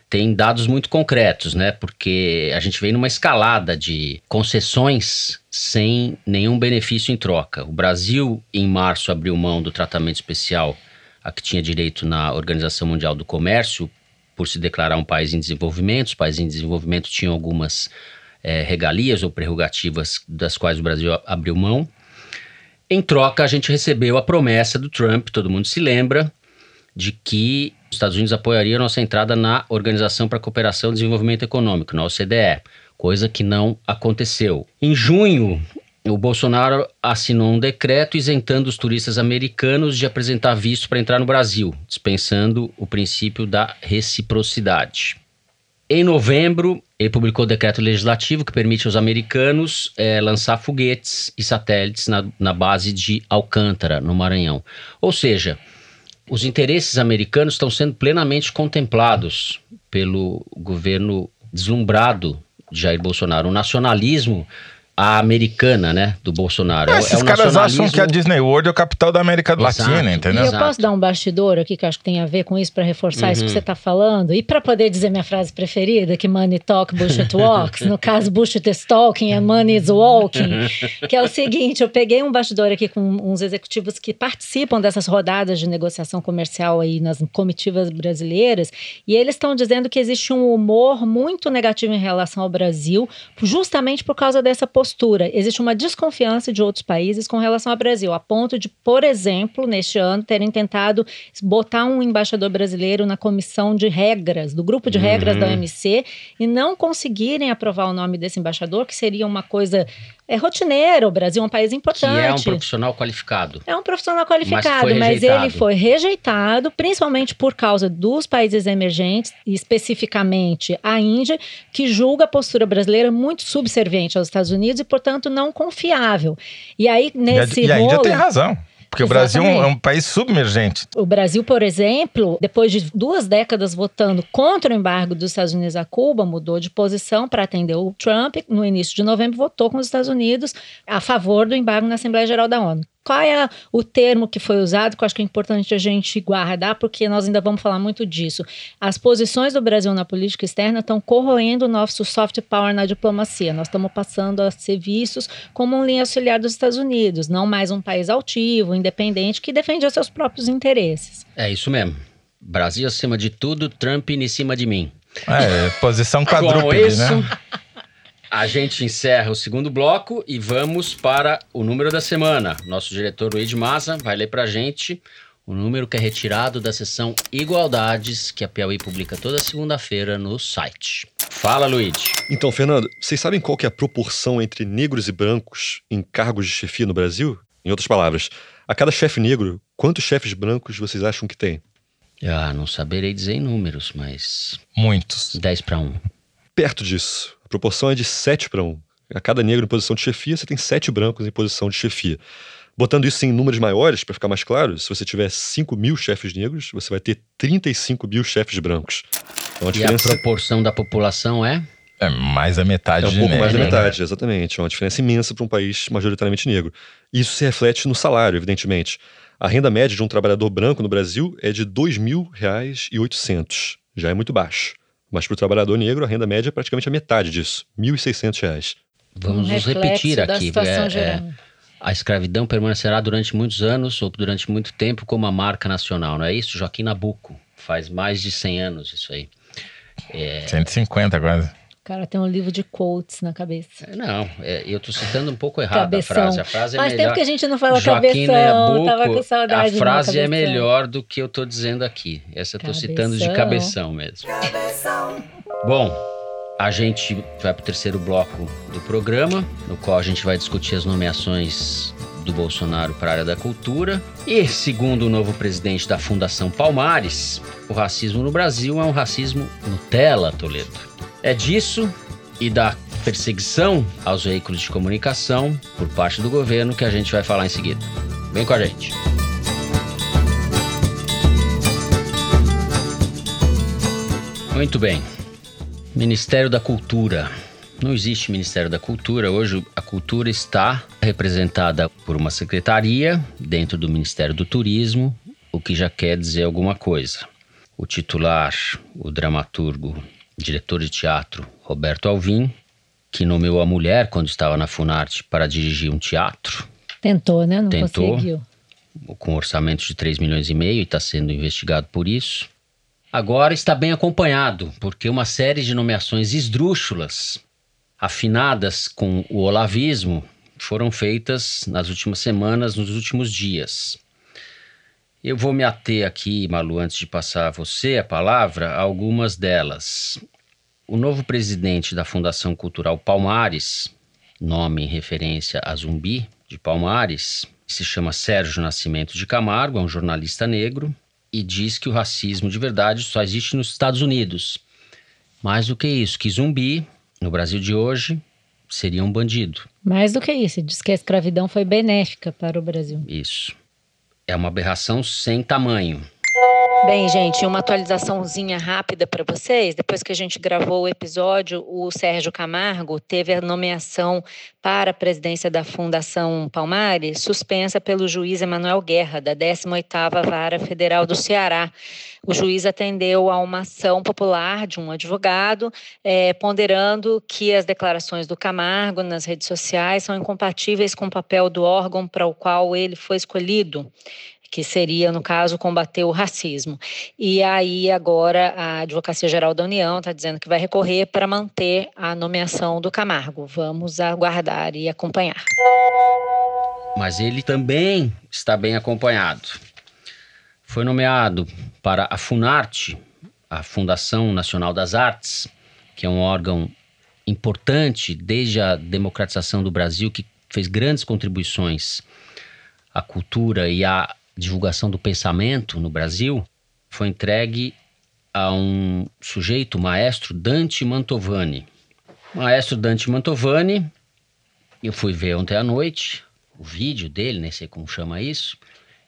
tem dados muito concretos, né? Porque a gente vem numa escalada de concessões sem nenhum benefício em troca. O Brasil, em março, abriu mão do tratamento especial a que tinha direito na Organização Mundial do Comércio por se declarar um país em desenvolvimento. Os países em desenvolvimento tinham algumas eh, regalias ou prerrogativas das quais o Brasil abriu mão. Em troca, a gente recebeu a promessa do Trump, todo mundo se lembra, de que os Estados Unidos apoiariam nossa entrada na Organização para a Cooperação e Desenvolvimento Econômico, na OCDE, coisa que não aconteceu. Em junho, o Bolsonaro assinou um decreto isentando os turistas americanos de apresentar visto para entrar no Brasil, dispensando o princípio da reciprocidade. Em novembro, ele publicou o decreto legislativo que permite aos americanos eh, lançar foguetes e satélites na, na base de Alcântara, no Maranhão. Ou seja, os interesses americanos estão sendo plenamente contemplados pelo governo deslumbrado de Jair Bolsonaro. O nacionalismo a americana, né, do Bolsonaro. É o- Esses é o caras acham que a Disney World é o capital da América Exato. Latina, E entendeu? eu Exato. posso dar um bastidor aqui que eu acho que tem a ver com isso para reforçar isso que Uhum. você está falando e para poder dizer minha frase preferida que money talk, bullshit walks. no caso, bullshit is talking and money is walking. Que é o seguinte, eu peguei um bastidor aqui com uns executivos que participam dessas rodadas de negociação comercial aí nas comitivas brasileiras e eles estão dizendo que existe um humor muito negativo em relação ao Brasil justamente por causa dessa postura. Existe uma desconfiança de outros países com relação ao Brasil, a ponto de, por exemplo, neste ano, terem tentado botar um embaixador brasileiro na comissão de regras, do grupo de regras Uhum. da OMC, e não conseguirem aprovar o nome desse embaixador, que seria uma coisa é, rotineira. O Brasil é um país que importante. é um profissional qualificado. É um profissional qualificado, mas, rejeitado. ele foi rejeitado, principalmente por causa dos países emergentes, especificamente a Índia, que julga a postura brasileira muito subserviente aos Estados Unidos e, portanto, não confiável. E aí, E a, nesse e a Índia rolo, tem razão. Porque o Brasil é um- é Exatamente. país submergente. o Brasil, por exemplo, depois de duas décadas votando contra o embargo dos Estados Unidos a Cuba, mudou de posição para atender o Trump. No início de novembro, votou com os Estados Unidos a favor do embargo na Assembleia Geral da ONU. Qual é o termo que foi usado que eu acho que é importante a gente guardar, porque nós ainda vamos falar muito disso. As posições do Brasil na política externa estão corroendo o nosso soft power na diplomacia. Nós estamos passando a ser vistos como um linha auxiliar dos Estados Unidos, não mais um país altivo, independente, que defende os seus próprios interesses. É isso mesmo. Brasil acima de tudo, Trump em cima de mim. É, posição Com quadrúpede, isso, né? A gente encerra o segundo bloco e vamos para o número da semana. Nosso diretor Luiz Maza vai ler pra gente o número que é retirado da seção Igualdades, que a Piauí publica toda segunda-feira no site. Fala, Luiz. Então, Fernando, vocês sabem qual que é a proporção entre negros e brancos em cargos de chefia no Brasil? Em outras palavras, a cada chefe negro, quantos chefes brancos vocês acham que tem? Ah, não saberei dizer em números, mas Muitos. 10 para 1. Perto disso. A proporção é de 7 para 1. A cada negro em posição de chefia, você tem 7 brancos em posição de chefia. Botando isso em números maiores, para ficar mais claro, se você tiver 5 mil chefes negros, você vai ter 35 mil chefes brancos. É uma E a diferença. proporção da população é? É mais da metade É um de pouco negro. mais da né? metade, exatamente. É uma diferença imensa para um país majoritariamente negro. Isso se reflete no salário, evidentemente. A renda média de um trabalhador branco no Brasil é de R$ 2.000,800. Já é muito baixo. Mas para o trabalhador negro, a renda média é praticamente a metade disso, R$ 1.600. Vamos Um nos repetir aqui. é, é, a escravidão permanecerá durante muitos anos ou durante muito tempo como a marca nacional, não é isso? Joaquim Nabuco, faz mais de 100 anos isso aí. É, 150 quase. Cara tem um livro de quotes na cabeça. não, é, eu tô citando um pouco errado Cabeção. a frase. A frase é Faz melhor. tempo que a gente não fala Joaquim cabeção. Nabuco, Tava com saudade a frase é cabeção. melhor do que eu tô dizendo aqui. Essa eu tô citando de Cabeção. cabeção mesmo. Bom, a gente vai pro terceiro bloco do programa, no qual a gente vai discutir as nomeações do Bolsonaro para a área da cultura. E, segundo o novo presidente da Fundação Palmares, o racismo no Brasil é um racismo Nutella, Toledo. É disso e da perseguição aos veículos de comunicação por parte do governo que a gente vai falar em seguida. Vem com a gente. Muito bem. Ministério da Cultura. Não existe Ministério da Cultura. Hoje a cultura está representada por uma secretaria dentro do Ministério do Turismo, o que já quer dizer alguma coisa. O titular, o dramaturgo, diretor de teatro Roberto Alvim, que nomeou a mulher quando estava na Funarte para dirigir um teatro, Tentou, né? Não Tentou. conseguiu. com um orçamento de 3 milhões e meio e está sendo investigado por isso. Agora está bem acompanhado, porque uma série de nomeações esdrúxulas, afinadas com o olavismo, foram feitas nas últimas semanas, nos últimos dias. Eu vou me ater aqui, Malu, antes de passar a você a palavra, a algumas delas. O novo presidente da Fundação Cultural Palmares, nome em referência a Zumbi de Palmares, se chama Sérgio Nascimento de Camargo, é um jornalista negro, e diz que o racismo de verdade só existe nos Estados Unidos. Mais do que isso, que Zumbi, no Brasil de hoje, seria um bandido. Mais do que isso, diz que a escravidão foi benéfica para o Brasil. Isso. É uma aberração sem tamanho. Bem, gente, uma atualizaçãozinha rápida para vocês. Depois que a gente gravou o episódio, o Sérgio Camargo teve a nomeação para a presidência da Fundação Palmares suspensa pelo juiz Emanuel Guerra, da 18ª Vara Federal do Ceará. O juiz atendeu a uma ação popular de um advogado, eh, ponderando que as declarações do Camargo nas redes sociais são incompatíveis com o papel do órgão para o qual ele foi escolhido que seria, no caso, combater o racismo. E aí, agora, a Advocacia Geral da União está dizendo que vai recorrer para manter a nomeação do Camargo. Vamos aguardar e acompanhar. Mas ele também está bem acompanhado. Foi nomeado para a Funarte, a Fundação Nacional das Artes, que é um órgão importante desde a democratização do Brasil, que fez grandes contribuições à cultura e à divulgação do pensamento no Brasil, foi entregue a um sujeito, maestro Dante Mantovani. Maestro Dante Mantovani, eu fui ver ontem à noite o vídeo dele, nem sei como chama isso,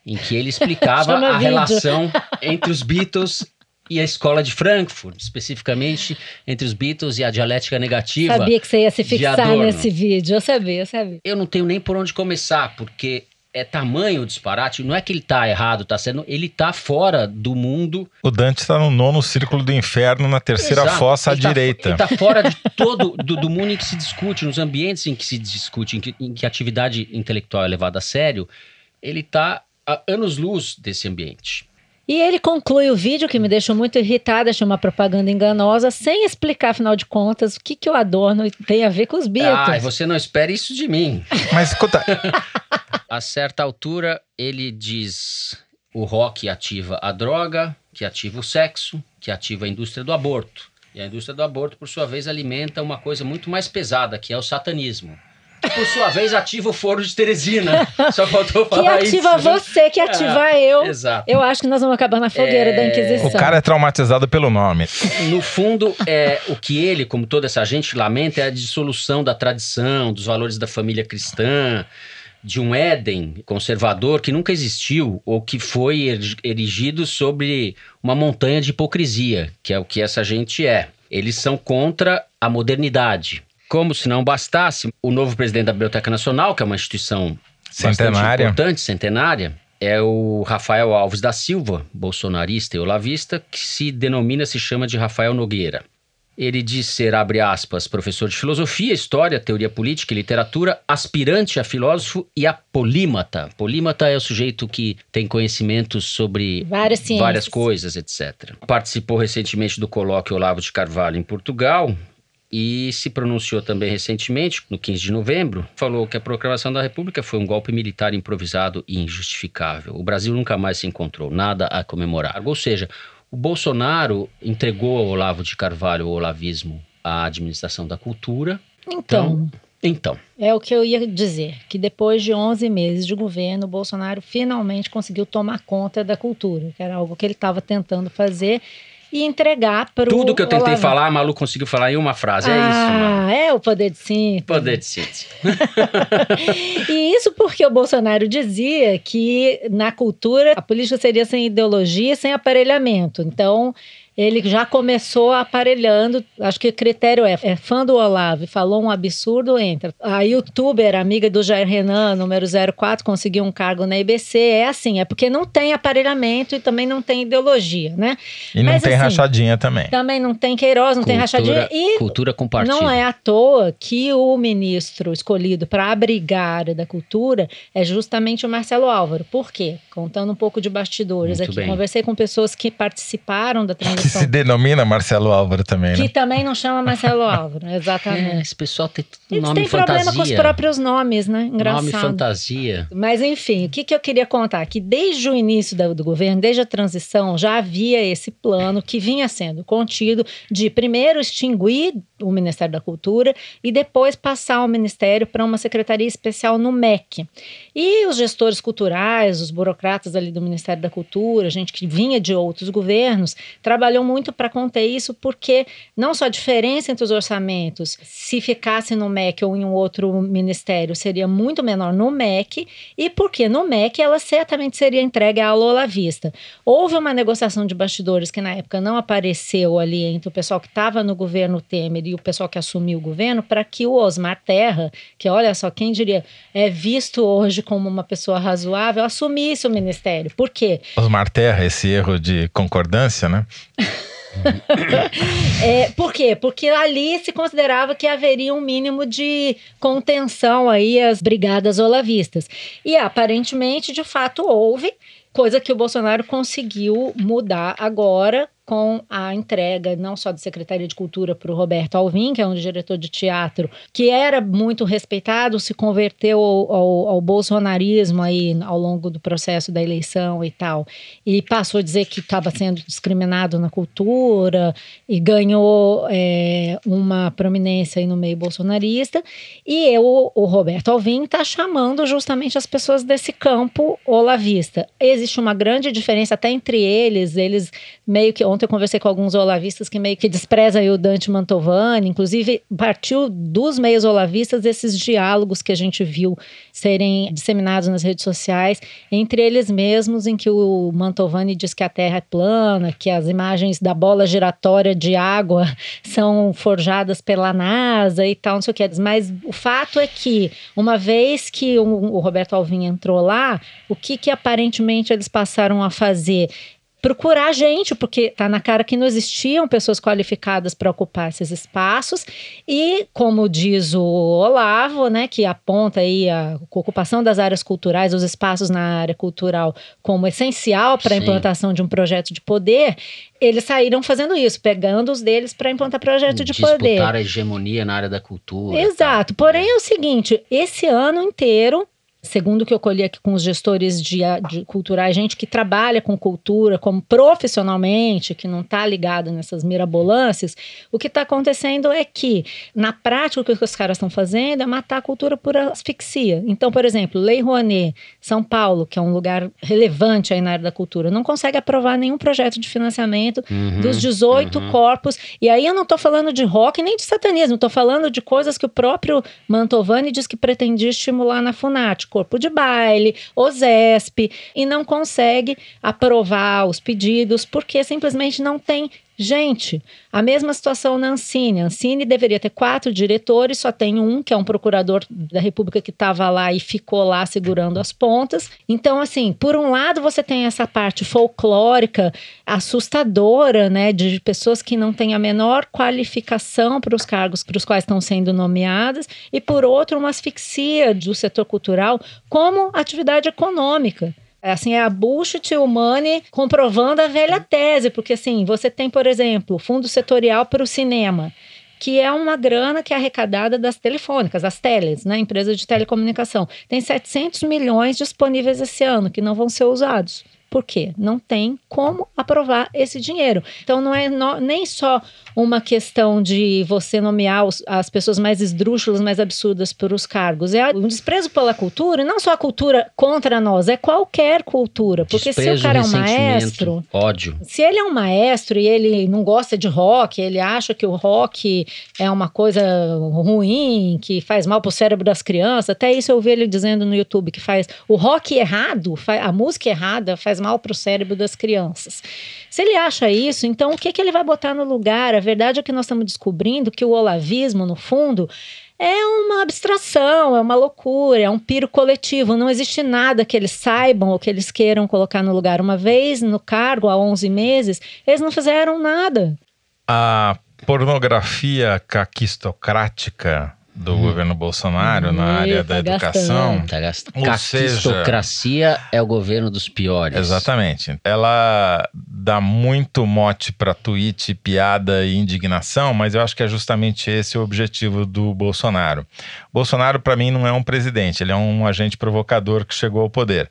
em que ele explicava a vídeo. relação entre os Beatles e a escola de Frankfurt, especificamente entre os Beatles e a dialética negativa. Sabia que você ia se fixar nesse vídeo. Eu sabia, eu sabia. Eu não tenho nem por onde começar, porque é tamanho o disparate. Não é que ele tá errado, tá sendo. Ele tá fora do mundo. O Dante está no nono círculo do inferno, na terceira Exato. fossa à Ele tá- direita. Ele tá fora de todo do, do mundo em que se discute, nos ambientes em que se discute, em que, em que a atividade intelectual é levada a sério. Ele tá a anos-luz desse ambiente. E ele conclui o vídeo, que me deixou muito irritada, achei uma propaganda enganosa, sem explicar, afinal de contas, o que, que o Adorno tem a ver com os Beatles. Ah, você não espere isso de mim. Mas escuta, A certa altura, ele diz: o rock ativa a droga, que ativa o sexo, que ativa a indústria do aborto. E a indústria do aborto, por sua vez, alimenta uma coisa muito mais pesada, que é o satanismo. Que, por sua vez, ativa o foro de Teresina. Só faltou que falar ativa isso. né? você, que ativa eu. Exato. Eu acho que nós vamos acabar na fogueira É, da Inquisição. o cara é traumatizado pelo nome. No fundo, é, o que ele, como toda essa gente, lamenta é a dissolução da tradição, dos valores da família cristã, de um Éden conservador que nunca existiu ou que foi eri- erigido sobre uma montanha de hipocrisia, que é o que essa gente é. Eles são contra a modernidade. Como se não bastasse, o novo presidente da Biblioteca Nacional, que é uma instituição Centenária. importante, centenária, é o Rafael Alves da Silva, bolsonarista e olavista, que se denomina, se chama de Rafael Nogueira. Ele diz ser, abre aspas, professor de filosofia, história, teoria política e literatura, aspirante a filósofo e a polímata. Polímata é o sujeito que tem conhecimentos sobre Várias ciências. várias coisas, etc. Participou recentemente do colóquio Olavo de Carvalho em Portugal e se pronunciou também recentemente, no 15 de novembro, falou que a proclamação da República foi um golpe militar improvisado e injustificável. O Brasil nunca mais se encontrou, nada a comemorar. Ou seja, o Bolsonaro entregou ao Olavo de Carvalho o olavismo à administração da cultura. Então, Então, é o que eu ia dizer, que depois de 11 meses de governo, o Bolsonaro finalmente conseguiu tomar conta da cultura, que era algo que ele estava tentando fazer e entregar para o tudo que eu tentei falar, a Malu conseguiu falar em uma frase. É isso, Malu. Ah, é o poder de síntese. Poder de síntese. E isso porque o Bolsonaro dizia que na cultura a política seria sem ideologia, sem aparelhamento. Então, ele já começou aparelhando, acho que o critério é, é fã do Olavo, falou um absurdo, entra. A youtuber, amiga do Jair Renan, número 04, conseguiu um cargo na IBC, é assim, é porque não tem aparelhamento e também não tem ideologia, né? E não Mas, tem assim, rachadinha também. Também não tem Queiroz, não tem rachadinha e cultura com partido. não é à toa que o ministro escolhido para abrigar a área da cultura é justamente o Marcelo Álvaro. Por quê? Contando um pouco de bastidores Muito aqui. bem. Conversei com pessoas que participaram da Que se denomina Marcelo Álvaro também, Que né? também não chama Marcelo Álvaro, É, exatamente. esse pessoal tem tudo nome têm problema fantasia. com os próprios nomes, né? Engraçado. Nome fantasia. Mas enfim, o que, que eu queria contar? Que desde o início da- do governo, desde a transição, já havia esse plano que vinha sendo contido de primeiro extinguir o Ministério da Cultura e depois passar o Ministério para uma secretaria especial no MEC. E os gestores culturais, os burocratas ali do Ministério da Cultura, gente que vinha de outros governos, trabalhou muito para conter isso, porque não só a diferença entre os orçamentos, se ficasse no MEC ou em um outro ministério, seria muito menor no MEC, e porque no MEC ela certamente seria entregue à Lola Vista. Houve uma negociação de bastidores que na época não apareceu ali entre o pessoal que estava no governo Temer e o pessoal que assumiu o governo, para que o Osmar Terra, que olha só, quem diria, é visto hoje como uma pessoa razoável, assumisse o ministério. Por quê? Osmar Terra, esse erro de concordância, né? É, por quê? Porque ali se considerava que haveria um mínimo de contenção aí às brigadas olavistas. E aparentemente, de fato, houve, coisa que o Bolsonaro conseguiu mudar agora com a entrega não só da Secretaria de Cultura para o Roberto Alvim, que é um diretor de teatro, que era muito respeitado, se converteu ao, ao, bolsonarismo aí ao longo do processo da eleição e tal, e passou a dizer que estava sendo discriminado na cultura e ganhou é, uma prominência aí no meio bolsonarista. E eu, o Roberto Alvim está chamando justamente as pessoas desse campo olavista. Existe uma grande diferença até entre eles, eles meio que ontem eu conversei com alguns olavistas que meio que desprezam o Dante Mantovani, inclusive partiu dos meios olavistas esses diálogos que a gente viu serem disseminados nas redes sociais entre eles mesmos, em que o Mantovani diz que a Terra é plana, que as imagens da bola giratória de água são forjadas pela NASA e tal, não sei o que. Mas o fato é que, uma vez que o, o Roberto Alvim entrou lá, o que, que aparentemente eles passaram a fazer? Procurar gente, porque tá na cara que não existiam pessoas qualificadas para ocupar esses espaços e, como diz o Olavo, né, que aponta aí a ocupação das áreas culturais, os espaços na área cultural como essencial para a implantação de um projeto de poder, eles saíram fazendo isso, pegando os deles para implantar projeto de Disputar poder. a hegemonia na área da cultura. Exato. Porém, é o seguinte: esse ano inteiro, segundo o que eu colhi aqui com os gestores de, de culturais, gente que trabalha com cultura como profissionalmente, que não está ligado nessas mirabolâncias, o que está acontecendo é que, na prática, o que os caras estão fazendo é matar a cultura por asfixia. Então, por exemplo, Lei Rouanet, São Paulo, que é um lugar relevante aí na área da cultura, não consegue aprovar nenhum projeto de financiamento Uhum, dos 18 uhum. corpos. E aí eu não estou falando de rock nem de satanismo, estou falando de coisas que o próprio Mantovani diz que pretendia estimular na Funarte, corpo de baile, OSESP, e não consegue aprovar os pedidos porque simplesmente não tem Gente, a mesma situação na Ancine. A Ancine deveria ter quatro diretores, só tem um, que é um procurador da República que estava lá e ficou lá segurando as pontas. Então, assim, por um lado você tem essa parte folclórica, assustadora, né, de pessoas que não têm a menor qualificação para os cargos para os quais estão sendo nomeadas, e por outro, uma asfixia do setor cultural como atividade econômica. É, assim, é a bullshit humane comprovando a velha tese, porque assim, você tem, por exemplo, fundo setorial para o cinema, que é uma grana que é arrecadada das telefônicas, das teles, né, empresas de telecomunicação. Tem 700 milhões disponíveis esse ano que não vão ser usados. Por quê? Não tem como aprovar esse dinheiro. Então, não é no, nem só uma questão de você nomear os, as pessoas mais esdrúxulas, mais absurdas por os cargos. É um desprezo pela cultura, e não só a cultura contra nós, é qualquer cultura. Porque Desprezo, se o cara é um maestro. Ódio. Se ele é um maestro e ele não gosta de rock, ele acha que o rock é uma coisa ruim, que faz mal pro cérebro das crianças, até isso eu ouvi ele dizendo no YouTube que faz o rock errado, a música errada faz mal pro cérebro das crianças. Se ele acha isso, então o que, que ele vai botar no lugar? A verdade é que nós estamos descobrindo que o olavismo, no fundo, é uma abstração, é uma loucura, é um piro coletivo. Não existe nada que eles saibam ou que eles queiram colocar no lugar. Uma vez no cargo, há 11 meses, eles não fizeram nada. A pornografia caquistocrática do Hum. governo Bolsonaro na Ih, área tá da educação. gastando. Tá gast- Ou Caquistocracia é o governo dos piores. Exatamente. Ela dá muito mote para tweet, piada e indignação, mas eu acho que é justamente esse o objetivo do Bolsonaro. Bolsonaro, para mim, não é um presidente, ele é um agente provocador que chegou ao poder.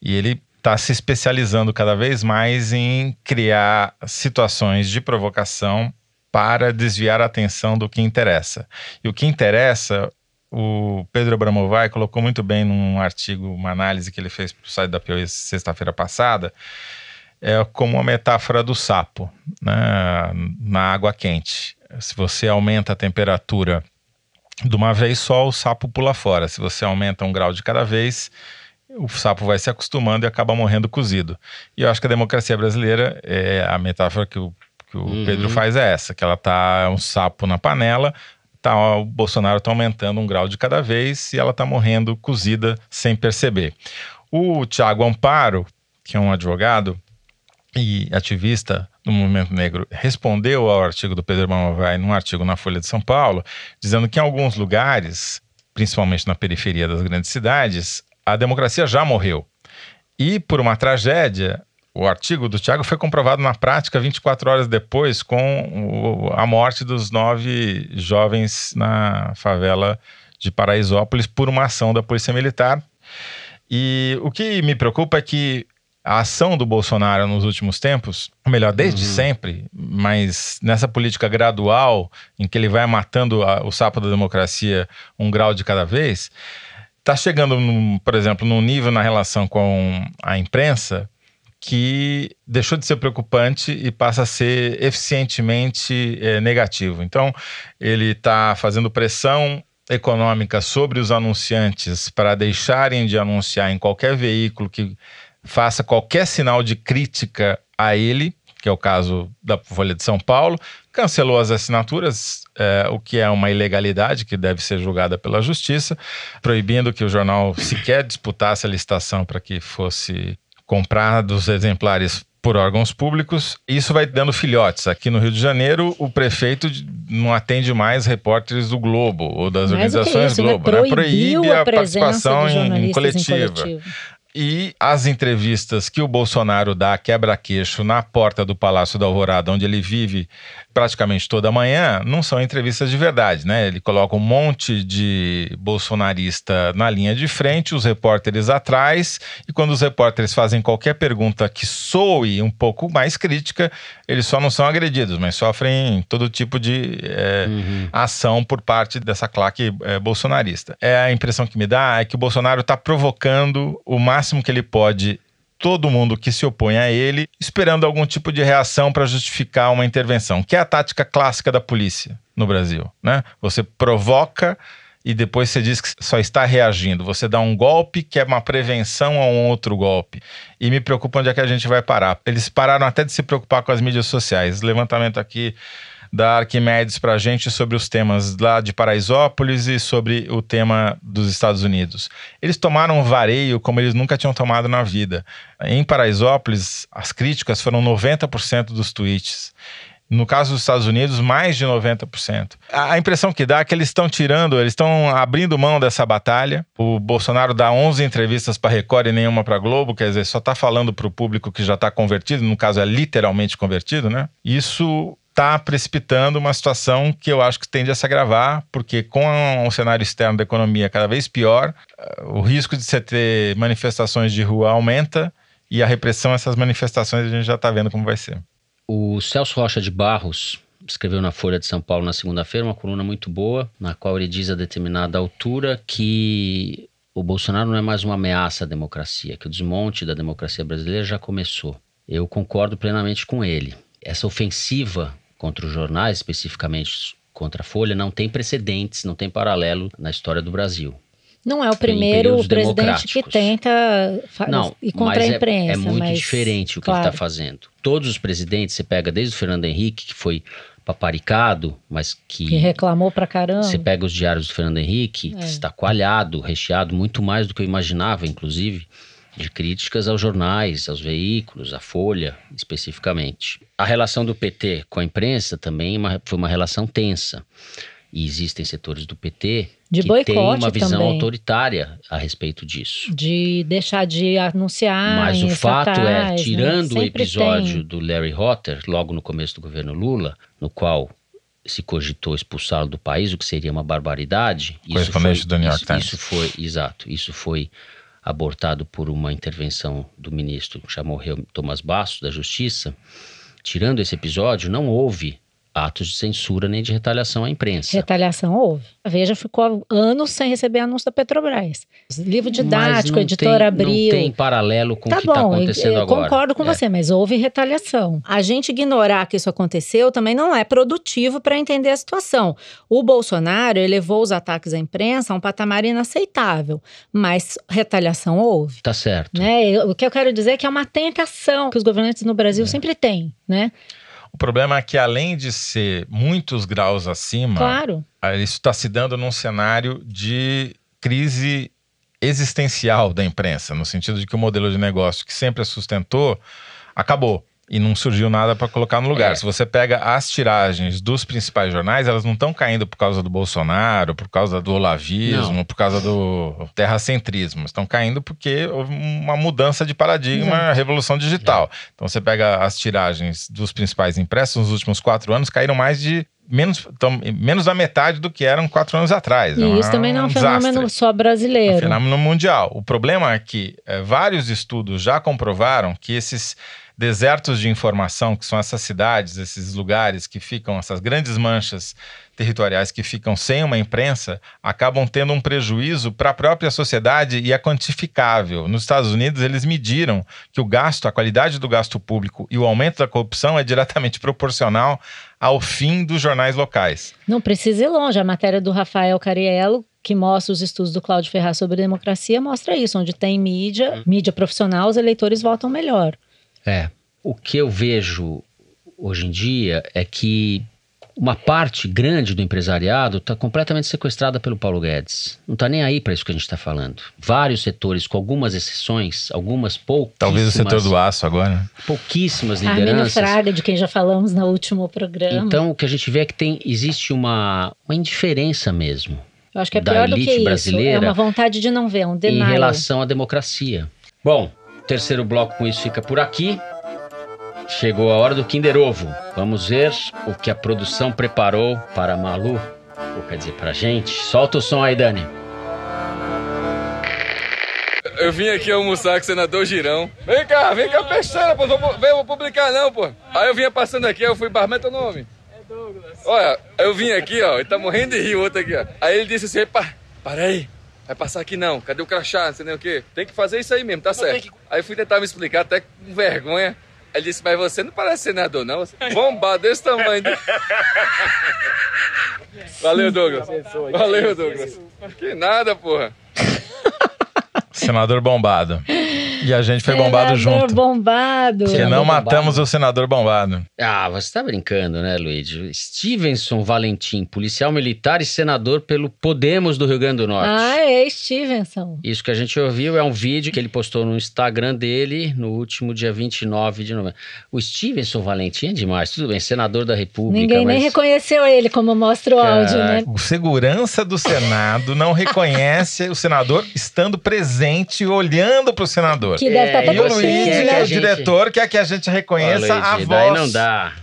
E ele está se especializando cada vez mais em criar situações de provocação para desviar a atenção do que interessa. E o que interessa o Pedro Abramovay colocou muito bem num artigo, uma análise que ele fez para o site da Piauí sexta-feira passada, é como uma metáfora do sapo né, na água quente. Se você aumenta a temperatura de uma vez só, o sapo pula fora. Se você aumenta um grau de cada vez, o sapo vai se acostumando e acaba morrendo cozido. E eu acho que a democracia brasileira, é a metáfora que o, que o Uhum. Pedro faz é essa, que ela tá um sapo na panela, tá, o Bolsonaro está aumentando um grau de cada vez e ela está morrendo cozida sem perceber. O Tiago Amparo, que é um advogado e ativista do movimento negro, respondeu ao artigo do Pedro Abramovay num artigo na Folha de São Paulo, dizendo que em alguns lugares, principalmente na periferia das grandes cidades, a democracia já morreu. E por uma tragédia, o artigo do Tiago foi comprovado na prática 24 horas depois com o- a morte dos nove jovens na favela de Paraisópolis por uma ação da Polícia Militar. E o que me preocupa é que a ação do Bolsonaro nos últimos tempos, ou melhor, desde sempre, mas nessa política gradual em que ele vai matando a- o sapo da democracia um grau de cada vez, está chegando, num, por exemplo, num nível na relação com a imprensa que deixou de ser preocupante e passa a ser eficientemente eh, negativo. Então, ele está fazendo pressão econômica sobre os anunciantes para deixarem de anunciar em qualquer veículo que faça qualquer sinal de crítica a ele, que é o caso da Folha de São Paulo, cancelou as assinaturas, eh, o que é uma ilegalidade que deve ser julgada pela justiça, proibindo que o jornal sequer disputasse a licitação para que fosse comprados exemplares por órgãos públicos. Isso vai dando filhotes. Aqui no Rio de Janeiro, o prefeito não atende mais repórteres do Globo ou das Mais que organizações isso? Globo. né? Proíbe a a participação em, em em coletiva. coletivo. E as entrevistas que o Bolsonaro dá quebra-queixo na porta do Palácio da Alvorada, onde ele vive praticamente toda manhã, não são entrevistas de verdade, né? Ele coloca um monte de bolsonarista na linha de frente, os repórteres atrás, e quando os repórteres fazem qualquer pergunta que soe um pouco mais crítica, eles só não são agredidos, mas sofrem todo tipo de eh, ação por parte dessa claque eh, bolsonarista. É a impressão que me dá é que o Bolsonaro está provocando o máximo que ele pode todo mundo que se opõe a ele, esperando algum tipo de reação para justificar uma intervenção, que é a tática clássica da polícia no Brasil, né? Você provoca e depois você diz que só está reagindo. Você dá um golpe que é uma prevenção a um outro golpe. E me preocupa onde é que a gente vai parar. Eles pararam até de se preocupar com as mídias sociais. Levantamento aqui da Arquimedes para a gente sobre os temas lá de Paraisópolis e sobre o tema dos Estados Unidos. Eles tomaram um vareio como eles nunca tinham tomado na vida. Em Paraisópolis, as críticas foram 90% dos tweets. No caso dos Estados Unidos, mais de 90%. A impressão que dá é que eles estão tirando, eles estão abrindo mão dessa batalha. O Bolsonaro dá 11 entrevistas para Record e nenhuma para Globo, quer dizer, só está falando para o público que já está convertido, no caso é literalmente convertido, né? Isso está precipitando uma situação que eu acho que tende a se agravar, porque com um cenário externo da economia cada vez pior, eh, o risco de você ter manifestações de rua aumenta e a repressão a essas manifestações a gente já está vendo como vai ser. O Celso Rocha de Barros escreveu na Folha de São Paulo na segunda-feira uma coluna muito boa, na qual ele diz a determinada altura que o Bolsonaro não é mais uma ameaça à democracia, que o desmonte da democracia brasileira já começou. Eu concordo plenamente com ele. Essa ofensiva contra os jornais, especificamente contra a Folha, não tem precedentes, não tem paralelo na história do Brasil. Não é o primeiro presidente que tenta não, ir contra a imprensa. É, é muito mas, diferente o que claro. ele está fazendo. Todos os presidentes, você pega desde o Fernando Henrique, que foi paparicado, mas que. Que reclamou pra caramba. Você pega os diários do Fernando Henrique, É. está coalhado, recheado, muito mais do que eu imaginava, inclusive, de críticas aos jornais, aos veículos, à Folha, especificamente. A relação do PT com a imprensa também é uma- foi uma relação tensa. E existem setores do PT De que têm boicote uma visão também. autoritária a respeito disso. De deixar de anunciar. Mas o fato é, né? tirando o Sempre episódio tem. do Larry Hotter, logo no começo do governo Lula, no qual se cogitou expulsá-lo do país, o que seria uma barbaridade. Isso Correspondente foi, do New York isso, Times. Isso foi, exato, isso foi abortado por uma intervenção do ministro, que chamou Thomas Bastos, da Justiça. Tirando esse episódio, não houve atos de censura nem de retaliação à imprensa. Retaliação houve. A Veja ficou anos sem receber anúncio da Petrobras. Livro didático, editora tem, abriu. Não tem paralelo com Tá o que está acontecendo eu agora. concordo com É. você, mas houve retaliação. A gente ignorar que isso aconteceu também não é produtivo para entender a situação. O Bolsonaro elevou os ataques à imprensa a um patamar inaceitável, mas retaliação houve. Tá certo. Né? Eu- O que eu quero dizer é que é uma tentação que os governantes no Brasil É. sempre têm, né? O problema é que, além de ser muitos graus acima, Claro. isso está se dando num cenário de crise existencial da imprensa, no sentido de que o modelo de negócio que sempre a sustentou acabou. E não surgiu nada para colocar no lugar. É. Se você pega as tiragens dos principais jornais, elas não estão caindo por causa do Bolsonaro, por causa do olavismo, Não. por causa do terracentrismo. Estão caindo porque houve uma mudança de paradigma, a revolução digital. Então você pega as tiragens dos principais impressos nos últimos quatro anos, caíram mais de menos, tão- menos da metade do que eram quatro anos atrás. E isso também não é um fenômeno desastre. só É um brasileiro. fenômeno mundial. O problema é que eh, vários estudos já comprovaram que esses desertos de informação, que são essas cidades, esses lugares que ficam, essas grandes manchas territoriais que ficam sem uma imprensa, acabam tendo um prejuízo para a própria sociedade e é quantificável. Nos Estados Unidos, eles mediram que o gasto, a qualidade do gasto público e o aumento da corrupção é diretamente proporcional ao fim dos jornais locais. Não precisa ir longe. A matéria do Rafael Cariello, que mostra os estudos do Cláudio Ferraz sobre democracia, mostra isso. Onde tem mídia, mídia profissional, os eleitores votam melhor. É. O que eu vejo hoje em dia é que uma parte grande do empresariado está completamente sequestrada pelo Paulo Guedes. Não está nem aí para isso que a gente está falando. Vários setores, com algumas exceções, algumas pouquíssimas. Talvez o setor do aço agora. Pouquíssimas lideranças. Fraga, de quem já falamos no último programa. Então, o que a gente vê é que tem, existe uma, uma indiferença mesmo Eu acho que é da pior do que elite isso. brasileira É uma vontade de não ver, é um em denial. relação à democracia. Bom, terceiro bloco com isso fica por aqui. Chegou a hora do Kinder Ovo. Vamos ver o que a produção preparou para a Malu, ou quer dizer, pra gente. Solta o som aí, Dani. Eu vim aqui almoçar com o senador Girão. Vem cá, vem cá, peixeira, pô. Vou, vem, vou publicar não, pô. Aí eu vinha passando aqui, eu fui barman, teu nome? É Douglas. Olha, eu vim aqui, ó, ele tá morrendo de rir, o outro aqui, ó. Aí ele disse assim, pá, para aí. Vai passar aqui não, cadê o crachá, não sei nem o quê. Tem que fazer isso aí mesmo, tá certo. Aí fui tentar me explicar, até com vergonha. Aí ele disse, mas você não parece senador, não? Você é bombado desse tamanho. Valeu, Douglas. Valeu, Douglas. Que nada, porra. Senador bombado. E a gente foi bombado Senador junto. bombado. Porque não Senador matamos bombado. o senador bombado. Ah, você tá brincando, né, Luigi? Stevenson Valentim, policial militar e senador pelo Podemos do Rio Grande do Norte. Ah, é, Stevenson. Isso que a gente ouviu é um vídeo que ele postou no Instagram dele no último dia 29 de novembro. O Stevenson Valentim é demais, tudo bem, senador da República. Ninguém nem mas... reconheceu ele, como mostra o áudio, né? O segurança do Senado não reconhece o senador estando presente olhando pro senador. Que deve estar É, E até o Luigi, que é o gente- diretor, quer que a gente reconheça Ô, a Luigi, voz. Daí não dá.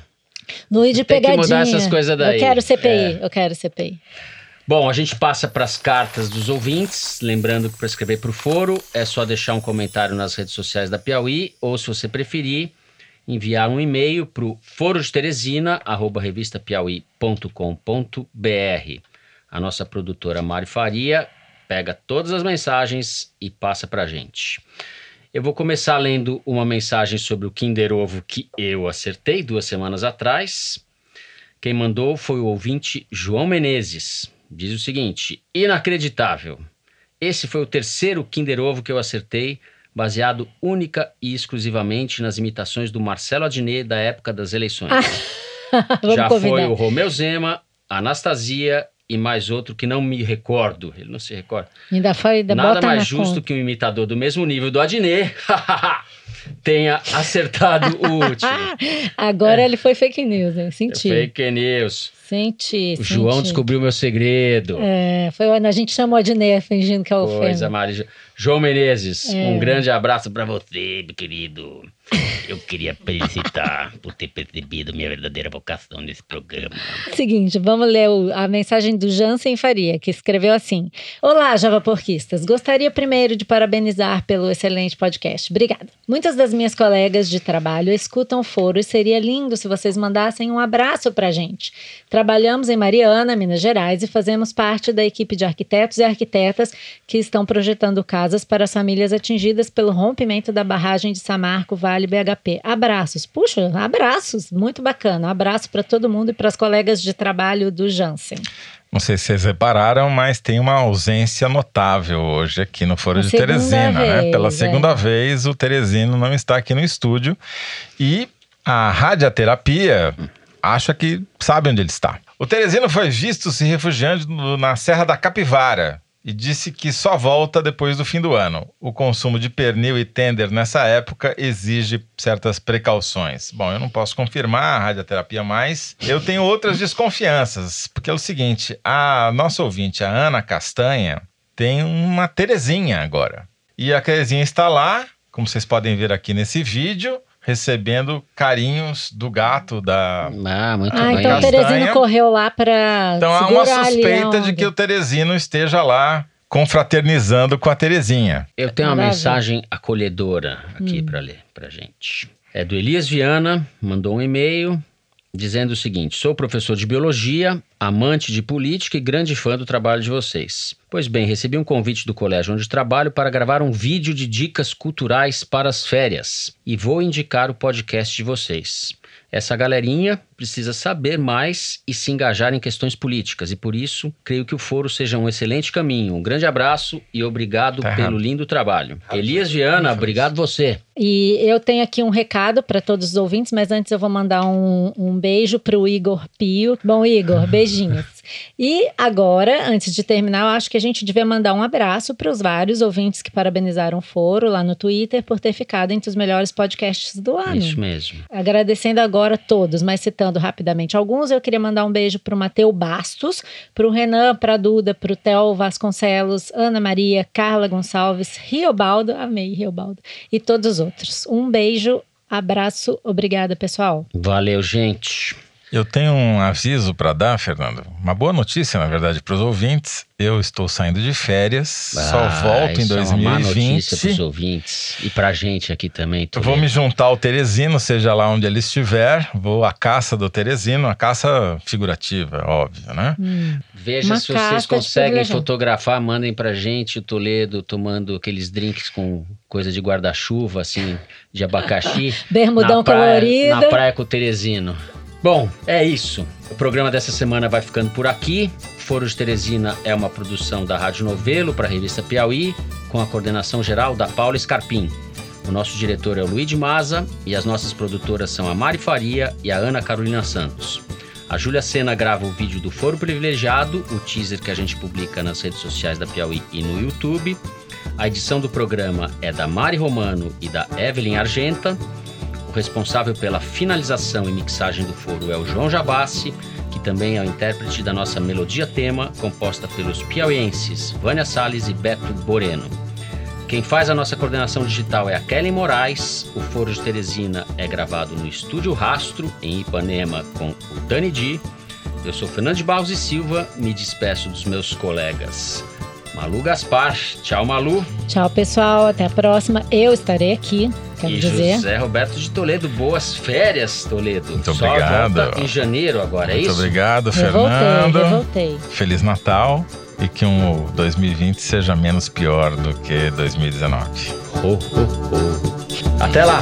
Luiz de Tem que pegadinha. mudar essas coisas daí. Eu quero CPI, É. eu quero CPI. Bom, a gente passa para as cartas dos ouvintes. Lembrando que para escrever para o foro é só deixar um comentário nas redes sociais da Piauí ou, se você preferir, enviar um e-mail para o foro de Teresina, arroba revistapiauí.com.br. A nossa produtora Mari Faria pega todas as mensagens e passa para a gente. Eu vou começar lendo uma mensagem sobre o Kinder Ovo que eu acertei duas semanas atrás. Quem mandou foi o ouvinte João Menezes. Diz o seguinte: inacreditável. Esse foi o terceiro Kinder Ovo que eu acertei, baseado única e exclusivamente nas imitações do Marcelo Adnet da época das eleições. Já foi o Romeu Zema, Anastasia e mais outro que não me recordo. Ele não se recorda. Ainda foi, ainda Nada mais justo conta. que um imitador do mesmo nível do Adnet tenha acertado o último. Agora ele foi fake news, hein? É Senti. Fake news. Senti. O João senti. descobriu meu segredo. É, foi a gente chamou de Ney fingindo que é o Coisa, Fêmea. João Menezes, É. um grande abraço pra você, meu querido. Eu queria felicitar por ter percebido minha verdadeira vocação nesse programa. Seguinte, vamos ler o- a mensagem do Jansen Faria, que escreveu assim: Olá, Java Porquistas. Gostaria primeiro de parabenizar pelo excelente podcast. Obrigada. Muitas das minhas colegas de trabalho escutam o foro e seria lindo se vocês mandassem um abraço pra gente. Trabalhamos em Mariana, Minas Gerais, e fazemos parte da equipe de arquitetos e arquitetas que estão projetando casas para as famílias atingidas pelo rompimento da barragem de Samarco, Vale BHP. Abraços. Puxa, abraços. Muito bacana. Abraço para todo mundo e para as colegas de trabalho do Jansen. Não sei se vocês repararam, mas tem uma ausência notável hoje aqui no Foro A de Teresina, né? vez, Pela é. segunda vez, o Teresino não está aqui no estúdio. E a radioterapia acha que sabe onde ele está. O Teresino foi visto se refugiando na Serra da Capivara e disse que só volta depois do fim do ano. O consumo de pernil e tender nessa época exige certas precauções. Bom, eu não posso confirmar a radioterapia, mas eu tenho outras desconfianças, porque é o seguinte, a nossa ouvinte, a Ana Castanha, tem uma Terezinha agora. E a Terezinha está lá, como vocês podem ver aqui nesse vídeo, recebendo carinhos do gato da Ah, muito Ah, bem. então o. Teresino correu lá para. então há uma suspeita de que o Teresino esteja lá confraternizando com a Terezinha. Eu tenho uma Maravilha. mensagem acolhedora aqui Hum. pra ler pra gente. É do Elias Viana, mandou um e-mail dizendo o seguinte: Sou professor de biologia, amante de política e grande fã do trabalho de vocês. Pois bem, recebi um convite do colégio onde trabalho para gravar um vídeo de dicas culturais para as férias e vou indicar o podcast de vocês. Essa galerinha precisa saber mais e se engajar em questões políticas, e por isso creio que o foro seja um excelente caminho. Um grande abraço e obrigado Tá pelo lindo trabalho. Elias Viana, obrigado você. E eu tenho aqui um recado para todos os ouvintes, mas antes eu vou mandar um, um beijo para o Igor Pio. Bom, Igor, beijinhos. E agora, antes de terminar, eu acho que a gente devia mandar um abraço para os vários ouvintes que parabenizaram o Foro lá no Twitter por ter ficado entre os melhores podcasts do ano. Isso mesmo. Agradecendo agora todos, mas citando rapidamente alguns, eu queria mandar um beijo para o Mateu Bastos, para o Renan, para a Duda, para o Theo Vasconcelos, Ana Maria, Carla Gonçalves, Riobaldo, amei Riobaldo, e todos os outros. Um beijo, abraço, obrigada, pessoal. Valeu, gente. Eu tenho um aviso para dar, Fernando. Uma boa notícia, na verdade, para os ouvintes. Eu estou saindo de férias, só Ah, volto em isso É uma 2020. notícia pros ouvintes e pra gente aqui também. Eu vou me juntar ao Teresino, seja lá onde ele estiver. Vou à caça do Teresino, a caça figurativa, óbvio, né? Veja Uma se vocês conseguem fotografar, mandem pra gente o Toledo tomando aqueles drinks com coisa de guarda-chuva, assim, de abacaxi. Bermudão na praia, colorido. Na praia com o Teresino. Bom, é isso. O programa dessa semana vai ficando por aqui. Foro de Teresina é uma produção da Rádio Novelo para a revista Piauí, com a coordenação geral da Paula Scarpim. O nosso diretor é o Luiz de Maza e as nossas produtoras são a Mari Faria e a Ana Carolina Santos. A Júlia Sena grava o vídeo do Foro Privilegiado, o teaser que a gente publica nas redes sociais da Piauí e no YouTube. A edição do programa é da Mari Romano e da Evelyn Argenta. O responsável pela finalização e mixagem do foro é o João Jabassi, que também é o intérprete da nossa melodia tema, composta pelos piauienses Vânia Salles e Beto Boreno. Quem faz a nossa coordenação digital é a Kelly Moraes. O Foro de Teresina é gravado no Estúdio Rastro, em Ipanema, com o Dani Di. Eu sou Fernando de Barros e Silva, me despeço dos meus colegas. Malu Gaspar. Tchau, Malu. Tchau, pessoal. Até a próxima. Eu estarei aqui, quero e dizer. José Roberto de Toledo. Boas férias, Toledo. Muito Só obrigado. volta em janeiro agora, é Muito isso? obrigado, Revoltei, Fernando. revoltei. Feliz Natal e que um 2020 seja menos pior do que 2019. Ho, ho, ho. Até lá.